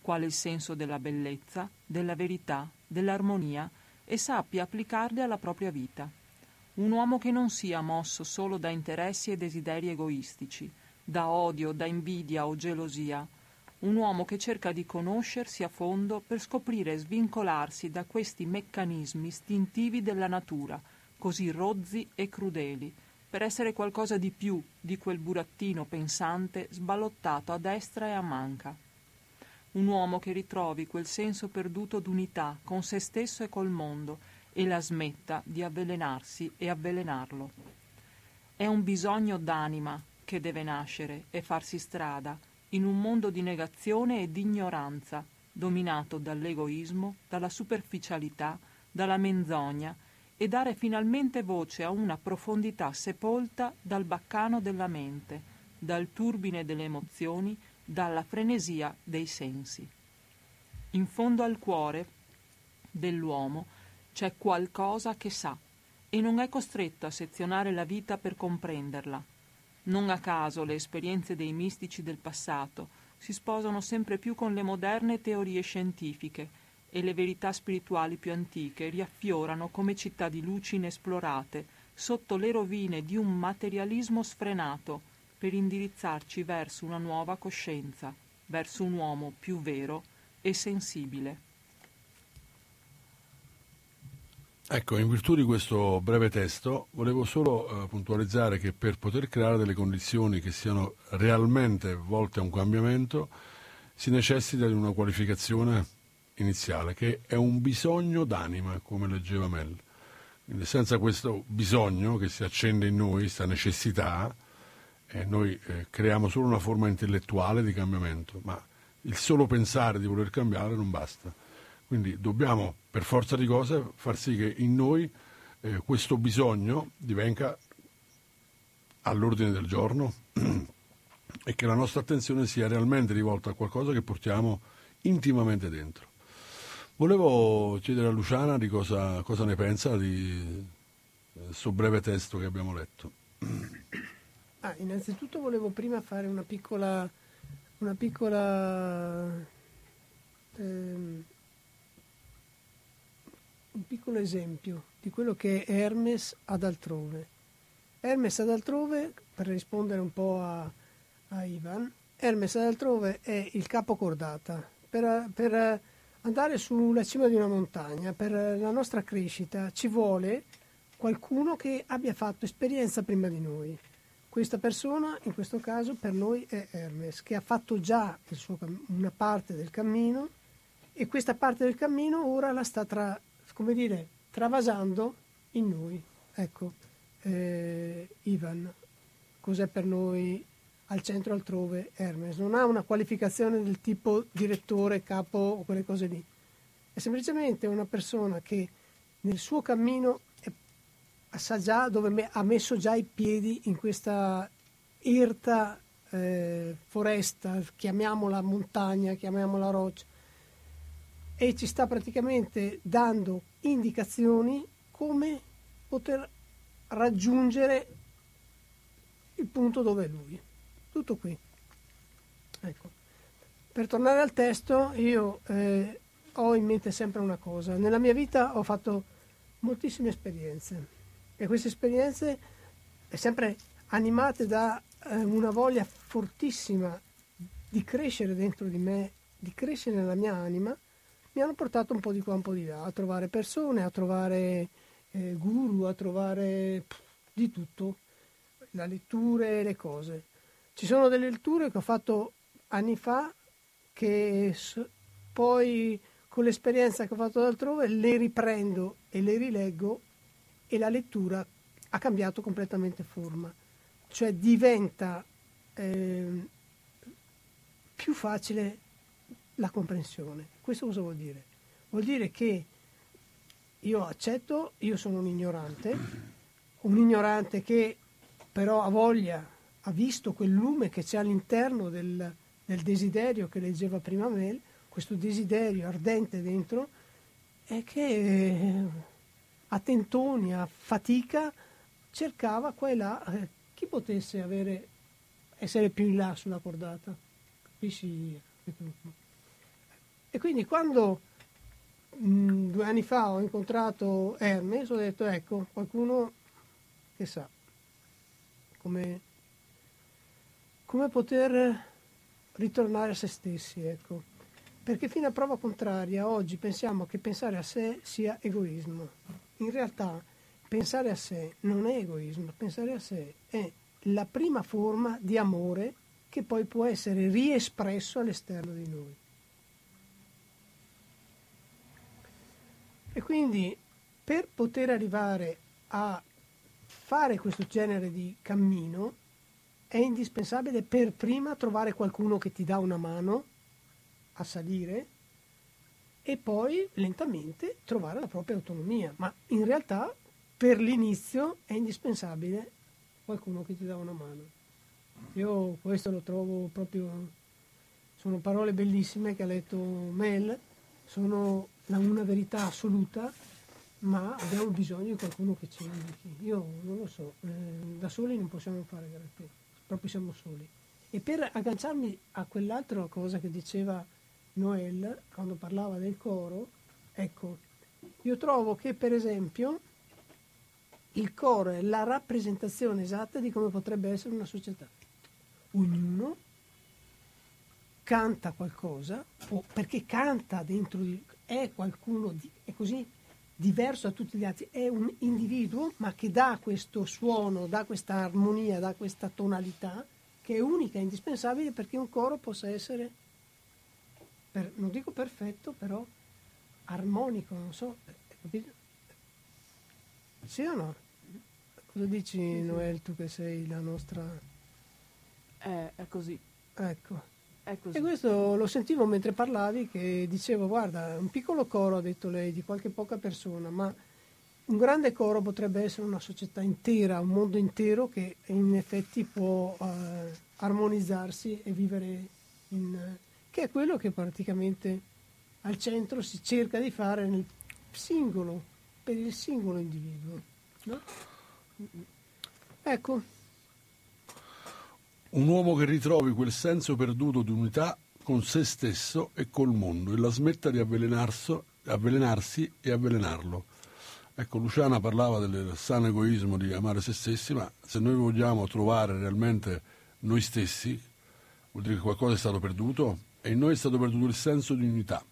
Speaker 6: quale il senso della bellezza, della verità, dell'armonia e sappia applicarli alla propria vita. Un uomo che non sia mosso solo da interessi e desideri egoistici, da odio, da invidia o gelosia, un uomo che cerca di conoscersi a fondo per scoprire e svincolarsi da questi meccanismi istintivi della natura, così rozzi e crudeli, per essere qualcosa di più di quel burattino pensante sballottato a destra e a manca. Un uomo che ritrovi quel senso perduto d'unità con se stesso e col mondo e la smetta di avvelenarsi e avvelenarlo. È un bisogno d'anima che deve nascere e farsi strada in un mondo di negazione e di ignoranza, dominato dall'egoismo, dalla superficialità, dalla menzogna e dare finalmente voce a una profondità sepolta dal baccano della mente, dal turbine delle emozioni, dalla frenesia dei sensi. In fondo al cuore dell'uomo c'è qualcosa che sa e non è costretto a sezionare la vita per comprenderla. Non a caso le esperienze dei mistici del passato si sposano sempre più con le moderne teorie scientifiche e le verità spirituali più antiche riaffiorano come città di luci inesplorate sotto le rovine di un materialismo sfrenato per indirizzarci verso una nuova coscienza, verso un uomo più vero e sensibile.
Speaker 4: Ecco, in virtù di questo breve testo, volevo solo eh, puntualizzare che per poter creare delle condizioni che siano realmente volte a un cambiamento, si necessita di una qualificazione iniziale, che è un bisogno d'anima, come leggeva Mel. Quindi senza questo bisogno che si accende in noi, questa necessità, eh, noi eh, creiamo solo una forma intellettuale di cambiamento, ma il solo pensare di voler cambiare non basta. Quindi dobbiamo, per forza di cose, far sì che in noi eh, questo bisogno divenga all'ordine del giorno e che la nostra attenzione sia realmente rivolta a qualcosa che portiamo intimamente dentro. Volevo chiedere a Luciana di cosa, cosa ne pensa di questo breve testo che abbiamo letto.
Speaker 7: Ah, innanzitutto volevo prima fare una piccola, una piccola ehm, un piccolo esempio di quello che è Hermes ad altrove. Hermes ad altrove, per rispondere un po' a, a Ivan, Hermes ad altrove è il capo cordata. Per, per andare sulla cima di una montagna, per la nostra crescita, ci vuole qualcuno che abbia fatto esperienza prima di noi. Questa persona, in questo caso, per noi è Hermes, che ha fatto già suo, una parte del cammino e questa parte del cammino ora la sta tra, dire, travasando in noi. Ecco, eh, Ivan, cos'è per noi al centro altrove Hermes? Non ha una qualificazione del tipo direttore, capo o quelle cose lì. È semplicemente una persona che nel suo cammino è, sa già dove me, ha messo già i piedi in questa irta eh, foresta, chiamiamola montagna, chiamiamola roccia, e ci sta praticamente dando indicazioni come poter raggiungere il punto dove è lui. Tutto qui. Ecco. Per tornare al testo, io eh, ho in mente sempre una cosa. Nella mia vita ho fatto moltissime esperienze e queste esperienze, sempre animate da eh, una voglia fortissima di crescere dentro di me, di crescere nella mia anima, mi hanno portato un po' di qua, un po' di là, a trovare persone, a trovare eh, guru, a trovare pff, di tutto, le letture, le cose. Ci sono delle letture che ho fatto anni fa che poi con l'esperienza che ho fatto altrove le riprendo e le rileggo e la lettura ha cambiato completamente forma, cioè diventa eh, più facile la comprensione. Questo cosa vuol dire? Vuol dire che io accetto, io sono un ignorante, un ignorante che però ha voglia, ha visto quel lume che c'è all'interno del, del desiderio che leggeva prima Mel, questo desiderio ardente dentro, e che a tentoni, a fatica, cercava qua e là eh, chi potesse avere, essere più in là sulla cordata. Capisci? E quindi quando mh, mm, due anni fa ho incontrato Hermes, ho detto ecco, qualcuno che sa come, come poter ritornare a se stessi, ecco. Perché fino a prova contraria oggi pensiamo che pensare a sé sia egoismo. In realtà pensare a sé non è egoismo, pensare a sé è la prima forma di amore che poi può essere riespresso all'esterno di noi. E quindi per poter arrivare a fare questo genere di cammino è indispensabile per prima trovare qualcuno che ti dà una mano a salire e poi lentamente trovare la propria autonomia. Ma in realtà per l'inizio è indispensabile qualcuno che ti dà una mano. Io questo lo trovo proprio, sono parole bellissime che ha letto Mel, sono una verità assoluta, ma abbiamo bisogno di qualcuno che ci indichi. Io non lo so, eh, da soli non possiamo fare granché, proprio siamo soli. E per agganciarmi a quell'altra cosa che diceva Noel quando parlava del coro, ecco, io trovo che per esempio il coro è la rappresentazione esatta di come potrebbe essere una società. Ognuno canta qualcosa, perché canta dentro di è qualcuno, di, è così diverso da tutti gli altri, è un individuo ma che dà questo suono, dà questa armonia, dà questa tonalità che è unica, indispensabile perché un coro possa essere, per, non dico perfetto, però armonico, non so, capito? Sì o no? Cosa dici Noel, tu che sei la nostra...
Speaker 3: Eh, è così.
Speaker 7: Ecco. E questo lo sentivo mentre parlavi che dicevo guarda, un piccolo coro, ha detto lei, di qualche poca persona, ma un grande coro potrebbe essere una società intera, un mondo intero che in effetti può eh, armonizzarsi e vivere in... che è quello che praticamente al centro si cerca di fare nel singolo, per il singolo individuo. No? Ecco,
Speaker 4: un uomo che ritrovi quel senso perduto di unità con se stesso e col mondo e la smetta di avvelenarsi e avvelenarlo. Ecco, Luciana parlava del sano egoismo di amare se stessi, ma se noi vogliamo trovare realmente noi stessi, vuol dire che qualcosa è stato perduto e in noi è stato perduto il senso di unità.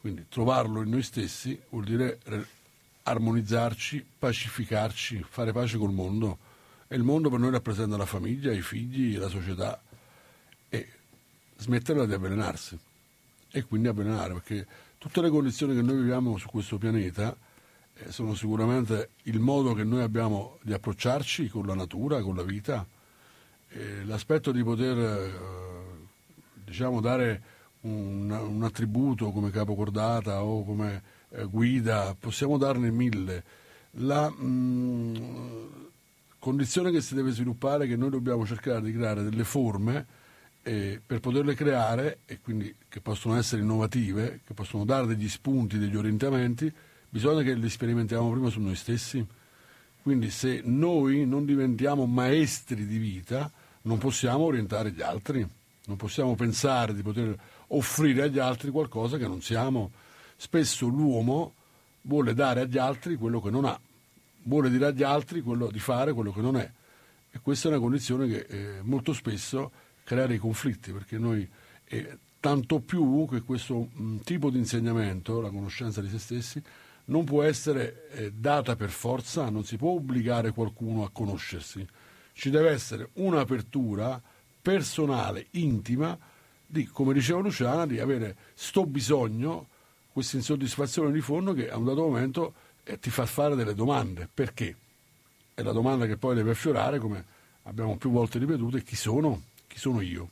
Speaker 4: Quindi trovarlo in noi stessi vuol dire armonizzarci, pacificarci, fare pace col mondo e il mondo per noi rappresenta la famiglia, i figli, la società. E smetterla di avvelenarsi. E quindi avvelenare, perché tutte le condizioni che noi viviamo su questo pianeta eh, sono sicuramente il modo che noi abbiamo di approcciarci con la natura, con la vita, eh, l'aspetto di poter eh, diciamo, dare un, un, attributo come capocordata o come eh, guida, possiamo darne mille. La mh, mm, condizione che si deve sviluppare che noi dobbiamo cercare di creare delle forme eh, per poterle creare e quindi che possono essere innovative, che possono dare degli spunti, degli orientamenti, bisogna che li sperimentiamo prima su noi stessi. Quindi se noi non diventiamo maestri di vita, non possiamo orientare gli altri, non possiamo pensare di poter offrire agli altri qualcosa che non siamo. Spesso l'uomo vuole dare agli altri quello che non ha, vuole dire agli altri quello, di fare quello che non è. E questa è una condizione che eh, molto spesso creare i conflitti, perché noi, eh, tanto più che questo mh, tipo di insegnamento, la conoscenza di se stessi, non può essere eh, data per forza, non si può obbligare qualcuno a conoscersi. Ci deve essere un'apertura personale, intima, di, come diceva Luciana, di avere sto bisogno, questa insoddisfazione di fondo che a un dato momento eh, ti fa fare delle domande. Perché? E la domanda che poi deve affiorare, come abbiamo più volte ripetuto, è chi sono? chi sono io.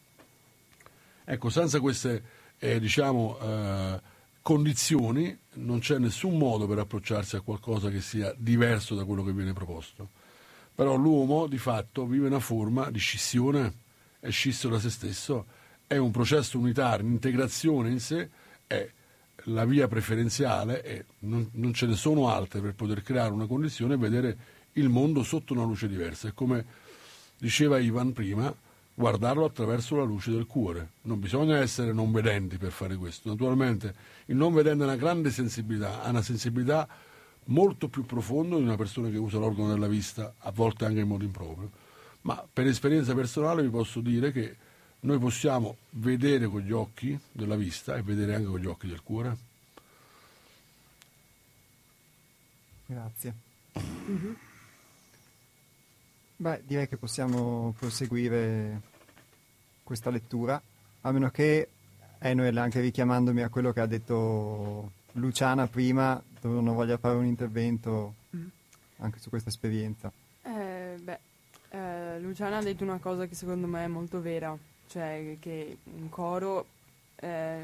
Speaker 4: Ecco, senza queste eh, diciamo, eh, condizioni non c'è nessun modo per approcciarsi a qualcosa che sia diverso da quello che viene proposto. Però l'uomo di fatto vive una forma di scissione, è scisso da se stesso, è un processo unitario, un'integrazione in sé, è la via preferenziale e non, non, ce ne sono altre per poter creare una condizione e vedere il mondo sotto una luce diversa. E come diceva Ivan prima, guardarlo attraverso la luce del cuore. Non bisogna essere non vedenti per fare questo. Naturalmente il non vedente ha una grande sensibilità, ha una sensibilità molto più profonda di una persona che usa l'organo della vista, a volte anche in modo improprio. Ma per esperienza personale vi posso dire che noi possiamo vedere con gli occhi della vista e vedere anche con gli occhi del cuore.
Speaker 1: Grazie. Mm-hmm. Beh, direi che possiamo proseguire questa lettura, a meno che, Enoel, anche richiamandomi a quello che ha detto Luciana prima, non voglia fare un intervento mm. anche su questa esperienza.
Speaker 3: Eh, beh, eh, Luciana ha detto una cosa che secondo me è molto vera, cioè che un coro, eh,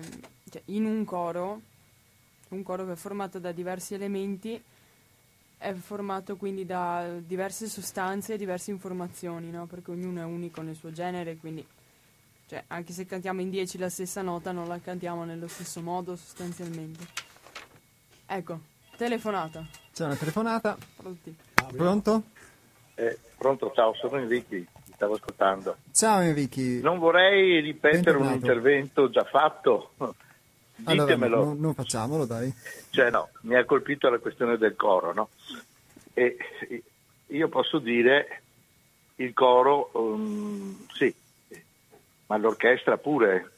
Speaker 3: cioè in un coro, un coro che è formato da diversi elementi, è formato quindi da diverse sostanze e diverse informazioni, no? perché ognuno è unico nel suo genere, quindi cioè, anche se cantiamo in 10 la stessa nota non la cantiamo nello stesso modo sostanzialmente. Ecco, telefonata.
Speaker 1: C'è una telefonata. Pronti. Pronto?
Speaker 8: Eh, pronto, ciao, sono Enrico, stavo ascoltando.
Speaker 1: Ciao Enrico.
Speaker 8: Non vorrei ripetere un intervento già fatto Ditemelo.
Speaker 1: Allora, non, non, facciamolo, dai.
Speaker 8: Cioè, no, mi ha colpito la questione del coro, no? E io posso dire il coro, um, sì, ma l'orchestra pure,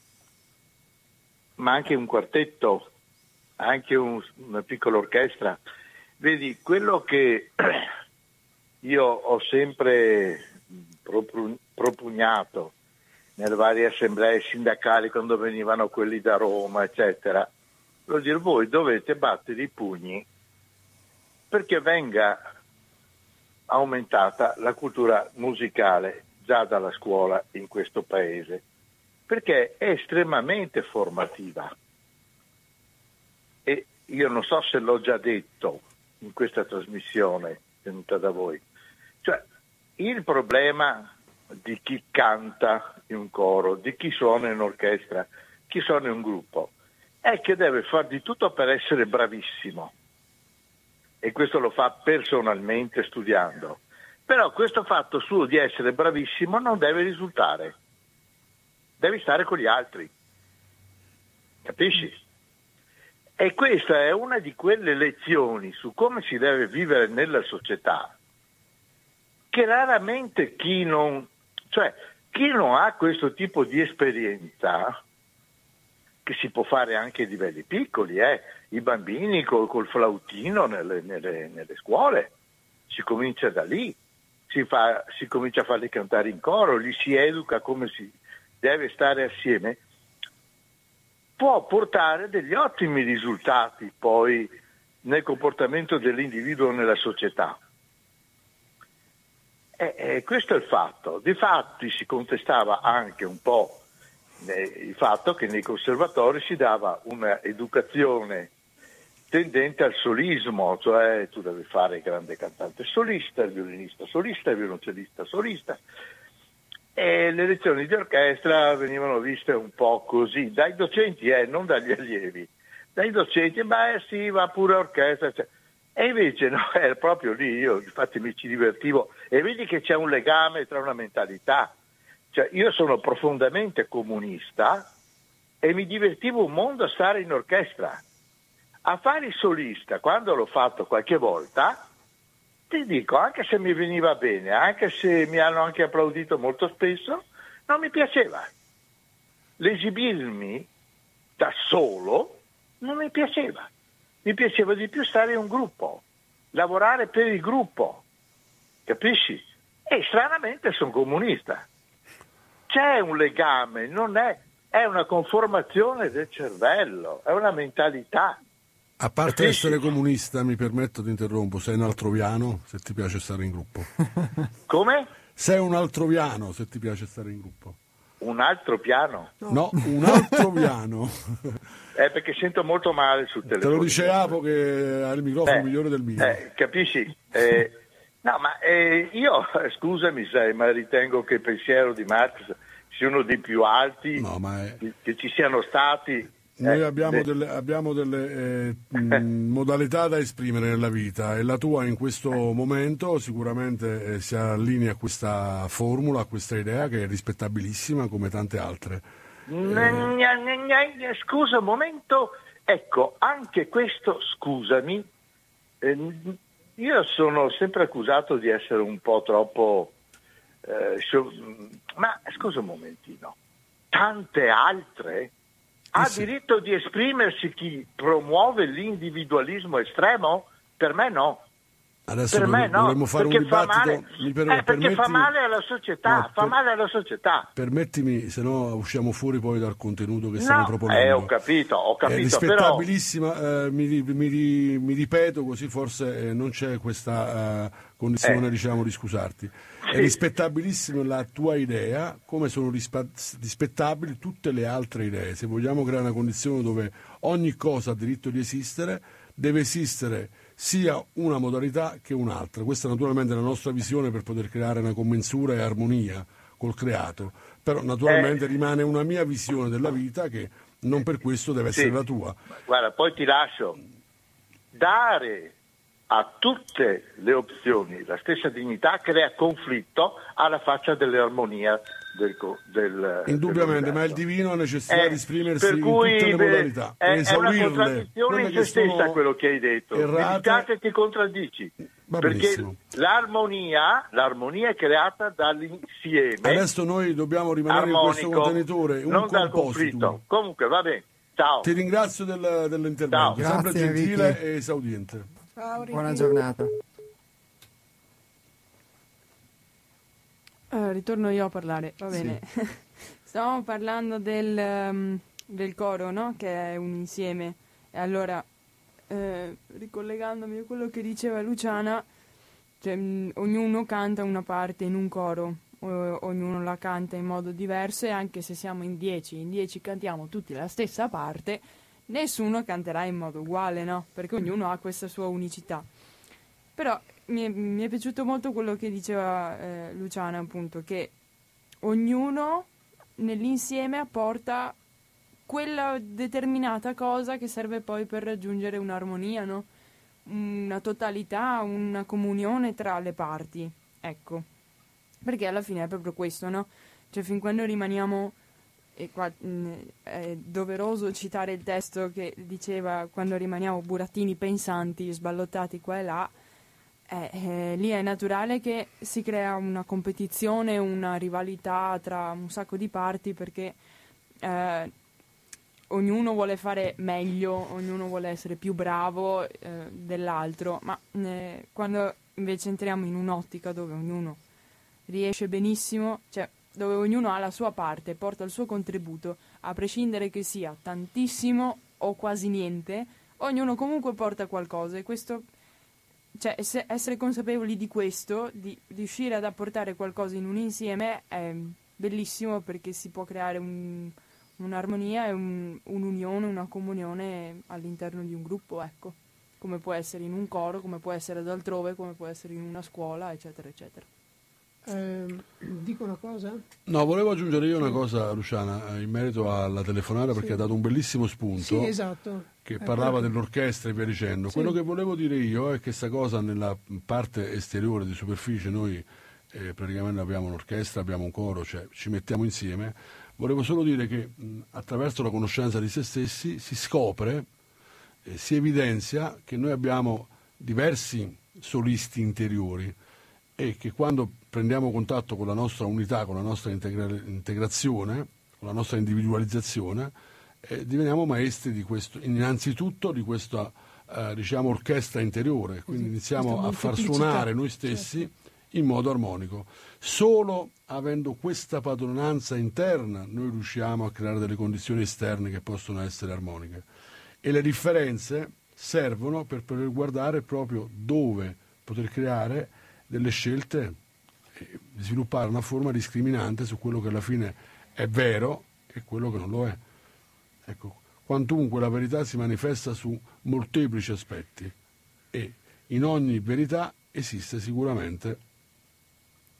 Speaker 8: ma anche un quartetto, anche un, una piccola orchestra. Vedi, quello che io ho sempre propugnato nelle varie assemblee sindacali quando venivano quelli da Roma, eccetera. Voglio dire, voi dovete battere i pugni perché venga aumentata la cultura musicale già dalla scuola in questo paese, perché è estremamente formativa. E io non so se l'ho già detto in questa trasmissione tenuta da voi. Cioè, il problema di chi canta in un coro, di chi suona in orchestra, chi suona in un gruppo, è che deve fare di tutto per essere bravissimo. E questo lo fa personalmente studiando. Però questo fatto suo di essere bravissimo non deve risultare. Devi stare con gli altri. Capisci? E questa è una di quelle lezioni su come si deve vivere nella società che raramente chi non cioè, chi non ha questo tipo di esperienza, che si può fare anche a livelli piccoli, eh? i bambini col, col flautino nelle, nelle, nelle, scuole, si comincia da lì, si, fa, si comincia a farli cantare in coro, li si educa come si deve stare assieme, può portare degli ottimi risultati poi nel comportamento dell'individuo nella società. E, e questo è il fatto. Difatti si contestava anche un po' il fatto che nei conservatori si dava un'educazione tendente al solismo, cioè tu devi fare il grande cantante solista, il violinista solista, il violoncellista solista. E le lezioni di orchestra venivano viste un po' così, dai docenti, eh, non dagli allievi, dai docenti, beh sì, va pure orchestra. Cioè. E invece no, è proprio lì, io infatti mi ci divertivo e vedi che c'è un legame tra una mentalità. Cioè, io sono profondamente comunista e mi divertivo un mondo a stare in orchestra. A fare il solista, quando l'ho fatto qualche volta, ti dico, anche se mi veniva bene, anche se mi hanno anche applaudito molto spesso, non mi piaceva. L'esibirmi da solo non mi piaceva. Mi piaceva di più stare in un gruppo, lavorare per il gruppo, capisci? E stranamente sono comunista. C'è un legame, non è, è una conformazione del cervello, è una mentalità.
Speaker 4: A parte Capisci? essere comunista, mi permetto di interrompo, sei un altroviano se ti piace stare in gruppo.
Speaker 8: Come?
Speaker 4: Sei un altroviano se ti piace stare in gruppo.
Speaker 8: Un altro piano?
Speaker 4: No, no un altro piano.
Speaker 8: È perché sento molto male sul telefono.
Speaker 4: Te lo dice Apo che ha il microfono eh, migliore del mio.
Speaker 8: Eh, capisci? Eh, no, ma eh, io, scusami sai, ma ritengo che il pensiero di Marx sia uno dei più alti no, è... che ci siano stati
Speaker 4: noi eh, abbiamo eh. delle, abbiamo delle eh, modalità da esprimere nella vita e la tua in questo momento sicuramente eh, si allinea a questa formula, a questa idea che è rispettabilissima come tante altre.
Speaker 8: Eh... Scusa un momento, ecco, anche questo, scusami, ehm, io sono sempre accusato di essere un po' troppo... ma scusa un momentino, tante altre ha diritto di esprimersi chi promuove l'individualismo estremo? Per me no.
Speaker 4: Adesso
Speaker 8: per
Speaker 4: me no,
Speaker 8: perché,
Speaker 4: un
Speaker 8: fa male, per, eh, perché fa male alla società, no, fa per, male alla società.
Speaker 4: Permettimi, se no usciamo fuori poi dal contenuto che no, stiamo proponendo.
Speaker 8: Eh, ho capito, ho capito. È
Speaker 4: rispettabilissima,
Speaker 8: però...
Speaker 4: eh, mi, mi, mi, ripeto così forse eh, non c'è questa uh, condizione eh. diciamo, di scusarti. È rispettabilissima la tua idea, come sono rispettabili tutte le altre idee. Se vogliamo creare una condizione dove ogni cosa ha diritto di esistere, deve esistere sia una modalità che un'altra. Questa naturalmente è la nostra visione per poter creare una commensura e armonia col creato, però naturalmente eh. rimane una mia visione della vita che non per questo deve essere
Speaker 8: sì.
Speaker 4: la tua.
Speaker 8: Guarda, poi ti lascio. Dare a tutte le opzioni la stessa dignità crea conflitto alla faccia dell'armonia del, del
Speaker 4: Indubbiamente,
Speaker 8: ma
Speaker 4: il divino ha necessità
Speaker 8: eh,
Speaker 4: di esprimersi in tutte le modalità.
Speaker 8: È, è una contraddizione in se stessa quello che hai detto. Errate. ti contraddici.
Speaker 4: Va
Speaker 8: perché
Speaker 4: benissimo.
Speaker 8: l'armonia, l'armonia è creata dall'insieme.
Speaker 4: Adesso noi dobbiamo rimanere in questo contenitore, un
Speaker 8: non dal conflitto. Comunque va bene. Ciao.
Speaker 4: Ti ringrazio del, dell'intervento, Ciao. sempre
Speaker 1: Grazie,
Speaker 4: gentile
Speaker 1: Vicky.
Speaker 4: e esaudiente.
Speaker 7: Ciao,
Speaker 1: Buona giornata.
Speaker 3: Uh, ritorno io a parlare, va bene. Sì. Stavamo parlando del, um, del, coro, no? Che è un insieme. E allora, eh, ricollegandomi a quello che diceva Luciana, cioè, mh, ognuno canta una parte in un coro, o, ognuno la canta in modo diverso e anche se siamo in dieci, in dieci cantiamo tutti la stessa parte, nessuno canterà in modo uguale, no? Perché ognuno ha questa sua unicità. Però mi è, mi è piaciuto molto quello che diceva eh, Luciana, appunto, che ognuno nell'insieme apporta quella determinata cosa che serve poi per raggiungere un'armonia, no? Una totalità, una comunione tra le parti. Ecco. Perché alla fine è proprio questo, no? Cioè, fin quando rimaniamo e qua mh, è doveroso citare il testo che diceva quando rimaniamo burattini pensanti, sballottati qua e là, eh, eh, lì è naturale che si crea una competizione, una rivalità tra un sacco di parti perché eh, ognuno vuole fare meglio, ognuno vuole essere più bravo eh, dell'altro, ma eh, quando invece entriamo in un'ottica dove ognuno riesce benissimo, cioè dove ognuno ha la sua parte, porta il suo contributo, a prescindere che sia tantissimo o quasi niente, ognuno comunque porta qualcosa e questo cioè ess- essere consapevoli di questo, di riuscire ad apportare qualcosa in un insieme è bellissimo perché si può creare un, un'armonia e un, un'unione, una comunione all'interno di un gruppo, ecco, come può essere in un coro, come può essere ad altrove, come può essere in una scuola, eccetera, eccetera.
Speaker 7: Eh, dico una cosa?
Speaker 4: No, volevo aggiungere io una cosa, Luciana, in merito alla telefonata, perché
Speaker 7: Sì.
Speaker 4: ha dato un bellissimo spunto.
Speaker 7: Sì, esatto.
Speaker 4: Che
Speaker 7: Eh,
Speaker 4: parlava dell'orchestra e via dicendo.
Speaker 7: Sì.
Speaker 4: Quello che volevo dire io è che questa cosa nella parte esteriore di superficie noi eh, praticamente abbiamo un'orchestra, abbiamo un coro, cioè ci mettiamo insieme. Volevo solo dire che mh, attraverso la conoscenza di se stessi si scopre, eh, si evidenzia che noi abbiamo diversi solisti interiori e che quando prendiamo contatto con la nostra unità, con la nostra integra- integrazione, con la nostra individualizzazione, eh, diveniamo maestri di questo, innanzitutto di questa eh, diciamo, orchestra interiore, quindi iniziamo a far suonare noi stessi in modo armonico. Solo avendo questa padronanza interna noi riusciamo a creare delle condizioni esterne che possono essere armoniche e le differenze servono per poter guardare proprio dove poter creare delle scelte e sviluppare una forma discriminante su quello che alla fine è vero e quello che non lo è. Ecco, quantunque la verità si manifesta su molteplici aspetti e in ogni verità esiste sicuramente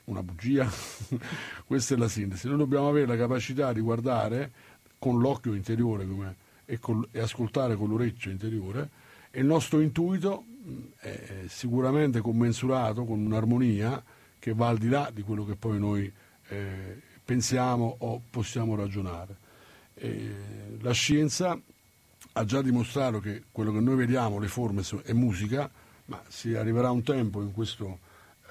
Speaker 4: una bugia. Questa è la sintesi. Noi dobbiamo avere la capacità di guardare con l'occhio interiore come- e, col- e ascoltare con l'orecchio interiore e il nostro intuito è sicuramente commensurato con un'armonia che va al di là di quello che poi noi eh, pensiamo o possiamo ragionare. E la scienza ha già dimostrato che quello che noi vediamo, le forme, è musica, ma si arriverà un tempo questo,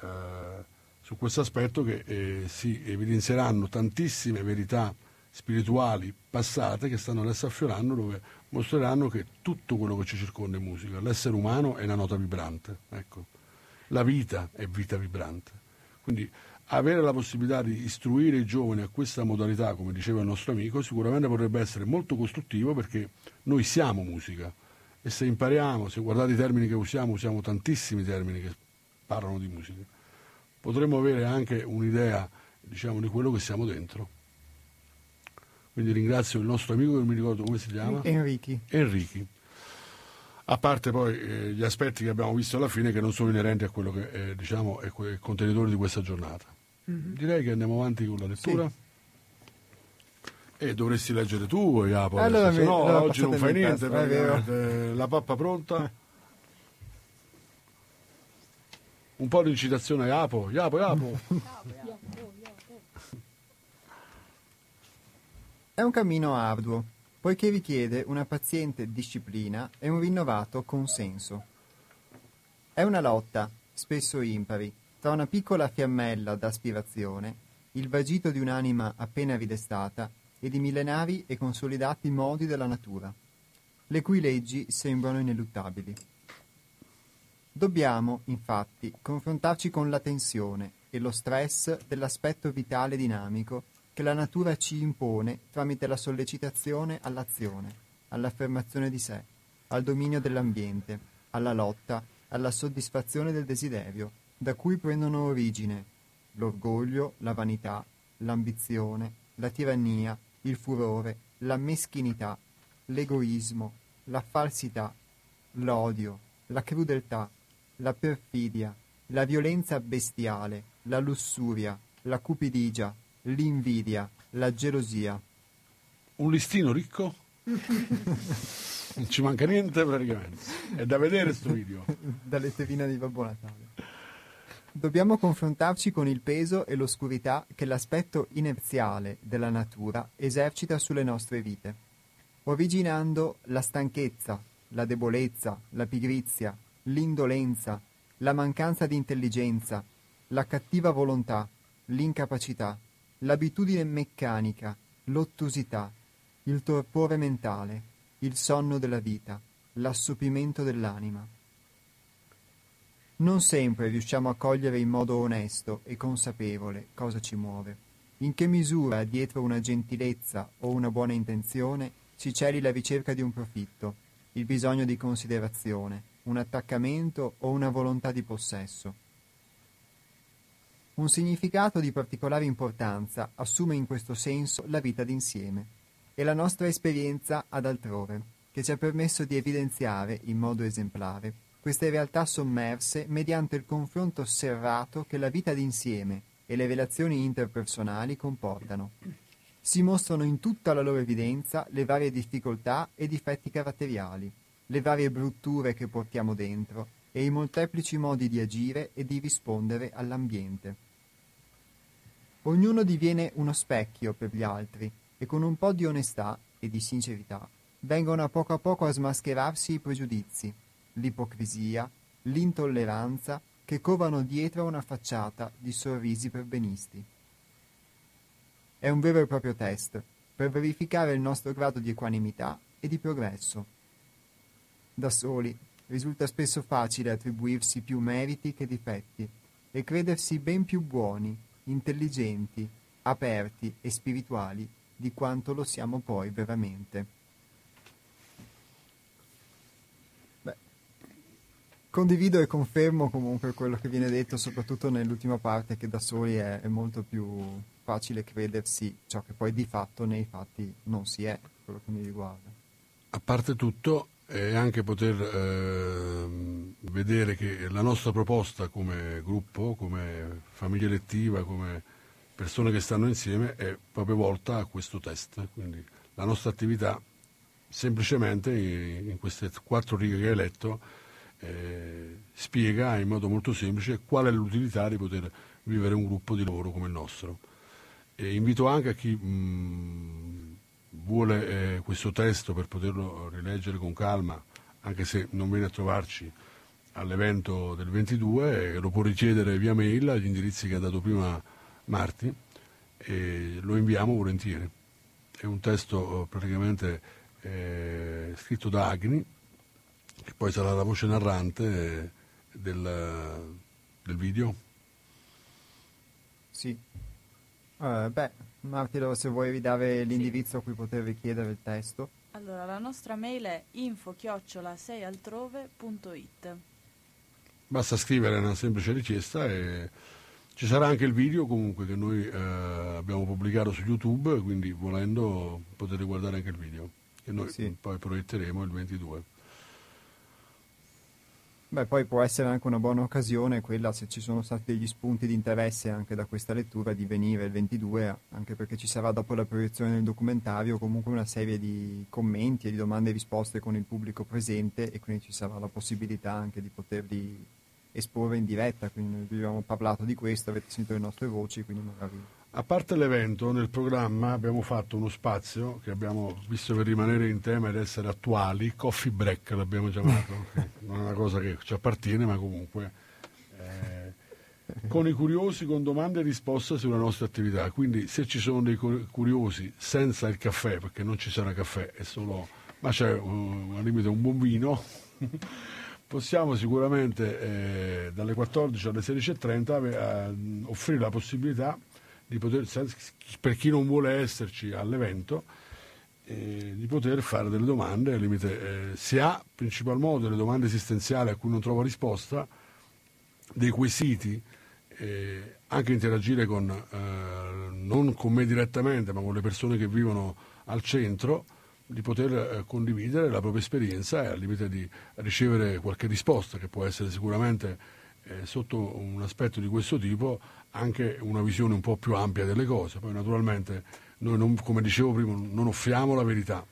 Speaker 4: eh, su questo aspetto che eh, si evidenzieranno tantissime verità spirituali passate che stanno adesso affiorando dove mostreranno che tutto quello che ci circonda è musica, l'essere umano è una nota vibrante, ecco. la vita è vita vibrante. Quindi avere la possibilità di istruire i giovani a questa modalità, come diceva il nostro amico, sicuramente potrebbe essere molto costruttivo perché noi siamo musica e se impariamo, se guardate i termini che usiamo, usiamo tantissimi termini che parlano di musica, potremmo avere anche un'idea diciamo, di quello che siamo dentro. Quindi ringrazio il nostro amico che non mi ricordo come si chiama.
Speaker 1: Enrichi.
Speaker 4: Enrichi. A parte poi eh, gli aspetti che abbiamo visto alla fine che non sono inerenti a quello che eh, diciamo è il contenitore di questa giornata. Direi che andiamo avanti con la lettura. E dovresti leggere tu, Iapo,
Speaker 1: Allora mi-
Speaker 4: se no
Speaker 1: allora
Speaker 4: oggi non fai niente,
Speaker 1: testa,
Speaker 4: praticamente. la pappa pronta. Un po' di incitazione a Iapo, Iapo, Iapo.
Speaker 1: È un cammino arduo, poiché richiede una paziente disciplina e un rinnovato consenso. È una lotta, spesso impari, tra una piccola fiammella d'aspirazione, il vagito di un'anima appena ridestata ed i millenari e consolidati modi della natura, le cui leggi sembrano ineluttabili. Dobbiamo, infatti, confrontarci con la tensione e lo stress dell'aspetto vitale dinamico che la natura ci impone tramite la sollecitazione all'azione, all'affermazione di sé, al dominio dell'ambiente, alla lotta, alla soddisfazione del desiderio, da cui prendono origine l'orgoglio, la vanità, l'ambizione, la tirannia, il furore, la meschinità, l'egoismo, la falsità, l'odio, la crudeltà, la perfidia, la violenza bestiale, la lussuria, la cupidigia, l'invidia, la gelosia.
Speaker 4: Un listino ricco? non ci manca niente praticamente. È da vedere sto video.
Speaker 1: dalle tevine di Babbo Natale. Dobbiamo confrontarci con il peso e l'oscurità che l'aspetto inerziale della natura esercita sulle nostre vite, originando la stanchezza, la debolezza, la pigrizia, l'indolenza, la mancanza di intelligenza, la cattiva volontà, l'incapacità, l'abitudine meccanica, l'ottusità, il torpore mentale, il sonno della vita, l'assopimento dell'anima. Non sempre riusciamo a cogliere in modo onesto e consapevole cosa ci muove. In che misura dietro una gentilezza o una buona intenzione si celi la ricerca di un profitto, il bisogno di considerazione, un attaccamento o una volontà di possesso? Un significato di particolare importanza assume in questo senso la vita d'insieme e la nostra esperienza ad altrove, che ci ha permesso di evidenziare, in modo esemplare, queste realtà sommerse mediante il confronto serrato che la vita d'insieme e le relazioni interpersonali comportano. Si mostrano in tutta la loro evidenza le varie difficoltà e difetti caratteriali, le varie brutture che portiamo dentro e i molteplici modi di agire e di rispondere all'ambiente. Ognuno diviene uno specchio per gli altri e con un po' di onestà e di sincerità vengono a poco a poco a smascherarsi i pregiudizi, l'ipocrisia, l'intolleranza che covano dietro una facciata di sorrisi perbenisti. È un vero e proprio test per verificare il nostro grado di equanimità e di progresso. Da soli risulta spesso facile attribuirsi più meriti che difetti e credersi ben più buoni, intelligenti, aperti e spirituali di quanto lo siamo poi veramente. Condivido e confermo comunque quello che viene detto, soprattutto nell'ultima parte, che da soli è, è, molto più facile credersi ciò che poi di fatto nei fatti non si è, quello che mi riguarda.
Speaker 4: A parte tutto, è anche poter eh, vedere che la nostra proposta come gruppo, come famiglia elettiva, come persone che stanno insieme, è proprio volta a questo test. Quindi la nostra attività, semplicemente in queste quattro righe che hai letto, eh, spiega in modo molto semplice qual è l'utilità di poter vivere un gruppo di lavoro come il nostro. E invito anche a chi mh, vuole eh, questo testo per poterlo rileggere con calma, anche se non viene a trovarci all'evento del 22, eh, lo può richiedere via mail agli indirizzi che ha dato prima Marti e lo inviamo volentieri. È un testo praticamente eh, scritto da Agni, che poi sarà la voce narrante del, del video.
Speaker 1: Sì. Uh, beh, Martilo, se vuoi ridare l'indirizzo sì. a cui poter richiedere il testo.
Speaker 2: Allora, la nostra mail è info-6altrove.it
Speaker 4: Basta scrivere una semplice richiesta e ci sarà anche il video comunque che noi eh, abbiamo pubblicato su YouTube, quindi volendo potete guardare anche il video, che noi sì. poi proietteremo il 22.
Speaker 1: Beh, poi può essere anche una buona occasione quella, se ci sono stati degli spunti di interesse anche da questa lettura, di venire il 22, anche perché ci sarà dopo la proiezione del documentario comunque una serie di commenti e di domande e risposte con il pubblico presente e quindi ci sarà la possibilità anche di poterli esporre in diretta, quindi noi abbiamo parlato di questo, avete sentito le nostre voci, quindi magari
Speaker 4: a parte l'evento, nel programma abbiamo fatto uno spazio che abbiamo visto per rimanere in tema ed essere attuali, coffee break l'abbiamo chiamato, non è una cosa che ci appartiene, ma comunque eh, con i curiosi, con domande e risposte sulla nostra attività. Quindi se ci sono dei curiosi senza il caffè, perché non ci sarà caffè, solo, ma c'è uh, al limite un buon vino, possiamo sicuramente eh, dalle 14 alle 16.30 eh, offrire la possibilità poter, per chi non vuole esserci all'evento, eh, di poter fare delle domande, al limite, eh, si ha principal modo delle domande esistenziali a cui non trova risposta, dei quesiti, eh, anche interagire con, eh, non con me direttamente, ma con le persone che vivono al centro, di poter eh, condividere la propria esperienza e al limite di ricevere qualche risposta, che può essere sicuramente eh, sotto un aspetto di questo tipo anche una visione un po' più ampia delle cose. Poi naturalmente noi, non, come dicevo prima, non offriamo la verità,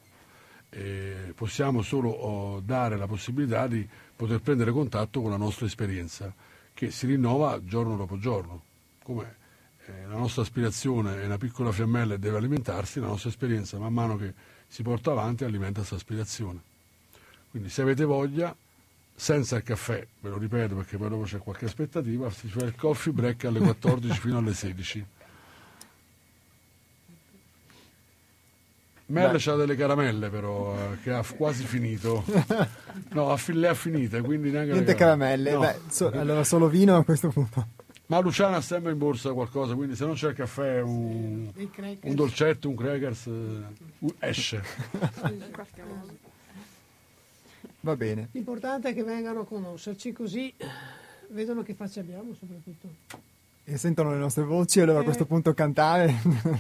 Speaker 4: eh, possiamo solo oh, dare la possibilità di poter prendere contatto con la nostra esperienza, che si rinnova giorno dopo giorno. Come eh, la nostra aspirazione è una piccola fiammella e deve alimentarsi, la nostra esperienza man mano che si porta avanti alimenta questa aspirazione. Quindi se avete voglia senza il caffè, ve lo ripeto perché poi dopo c'è qualche aspettativa, si fa il coffee break alle 14 fino alle 16. Mel c'ha delle caramelle però, eh, che ha quasi finito. No, ha, le ha finite, quindi neanche
Speaker 1: Niente caramelle,
Speaker 4: no.
Speaker 1: Beh, so, allora solo vino a questo punto.
Speaker 4: Ma Luciana ha sempre in borsa qualcosa, quindi se non c'è il caffè, un, un dolcetto, un crackers, eh, esce.
Speaker 1: Va bene.
Speaker 7: L'importante è che vengano a conoscerci così vedono che faccia abbiamo soprattutto.
Speaker 1: E sentono le nostre voci e allora a
Speaker 7: Eh.
Speaker 1: questo punto cantare.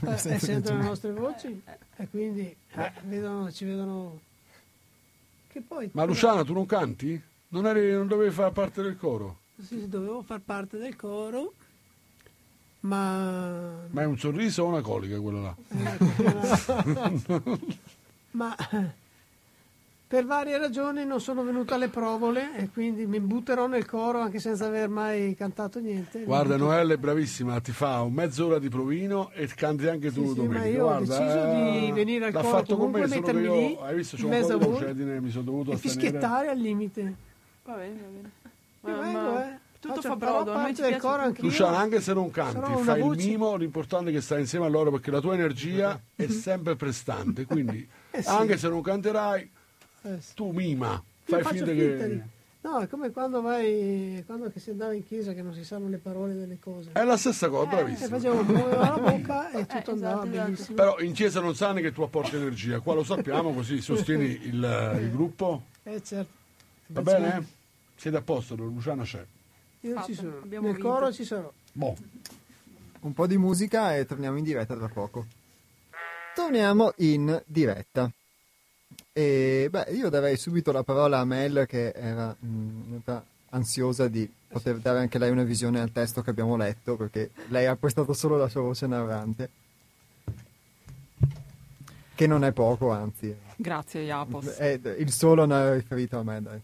Speaker 7: Eh, e sentono le nostre voci e quindi eh, vedono, ci vedono che poi
Speaker 4: Ma Luciana, tu non canti? Non, eri, non dovevi fare parte del coro?
Speaker 7: sì, dovevo far parte del coro ma
Speaker 4: Ma è un sorriso o una colica quello là?
Speaker 7: ma per varie ragioni non sono venuto alle provole e quindi mi butterò nel coro anche senza aver mai cantato niente.
Speaker 4: Guarda, Noelle è bravissima, ti fa un mezz'ora di provino e canti anche tu
Speaker 7: Sì, sì,
Speaker 4: domenica.
Speaker 7: ma io ho
Speaker 4: Guarda,
Speaker 7: deciso di
Speaker 4: eh,
Speaker 7: venire al coro
Speaker 4: fatto con
Speaker 7: comunque,
Speaker 4: me,
Speaker 7: mettermi
Speaker 4: io,
Speaker 7: lì,
Speaker 4: hai visto, c'ho
Speaker 7: in
Speaker 4: un
Speaker 7: mezzo
Speaker 4: po' di voce, mi sono dovuto
Speaker 7: e
Speaker 4: astenere.
Speaker 7: fischiettare al limite.
Speaker 3: Va bene, va bene. Ma-
Speaker 7: eh.
Speaker 3: Tutto fa brodo, a
Speaker 7: del coro anch'io.
Speaker 4: Luciana, anche se non canti, fai il
Speaker 7: voce.
Speaker 4: mimo, l'importante è che stai insieme a loro perché la tua energia è sempre prestante, quindi
Speaker 7: Eh sì.
Speaker 4: anche se non canterai,
Speaker 7: sì.
Speaker 4: tu mima,
Speaker 7: Io
Speaker 4: fai finta
Speaker 7: finta
Speaker 4: che...
Speaker 7: di- No, è come quando vai, quando che si andava in chiesa che non si sanno le parole delle cose.
Speaker 4: È la stessa cosa,
Speaker 7: E
Speaker 4: bravissimo.
Speaker 7: facevo muovere la bocca e tutto
Speaker 3: esatto,
Speaker 7: andava
Speaker 3: esatto.
Speaker 7: benissimo.
Speaker 4: Però in chiesa non sanno che tu apporti energia, qua lo sappiamo, così sostieni il, il gruppo.
Speaker 7: Eh certo.
Speaker 4: Va
Speaker 7: Beh,
Speaker 4: bene? Siete a posto, Luciana c'è.
Speaker 7: Io
Speaker 3: Fatto,
Speaker 7: ci sono.
Speaker 3: abbiamo
Speaker 7: Nel
Speaker 3: vinto.
Speaker 7: coro ci sarò.
Speaker 4: Boh.
Speaker 1: Un po' di musica e torniamo in diretta tra poco. Torniamo in diretta. E beh, io darei subito la parola a Mel che era, mm, era ansiosa di poter dare anche lei una visione al testo che abbiamo letto perché lei ha prestato solo la sua voce narrante. Che non è poco, anzi.
Speaker 6: Grazie, Iapos.
Speaker 1: È, il solo non è riferito a me, dai.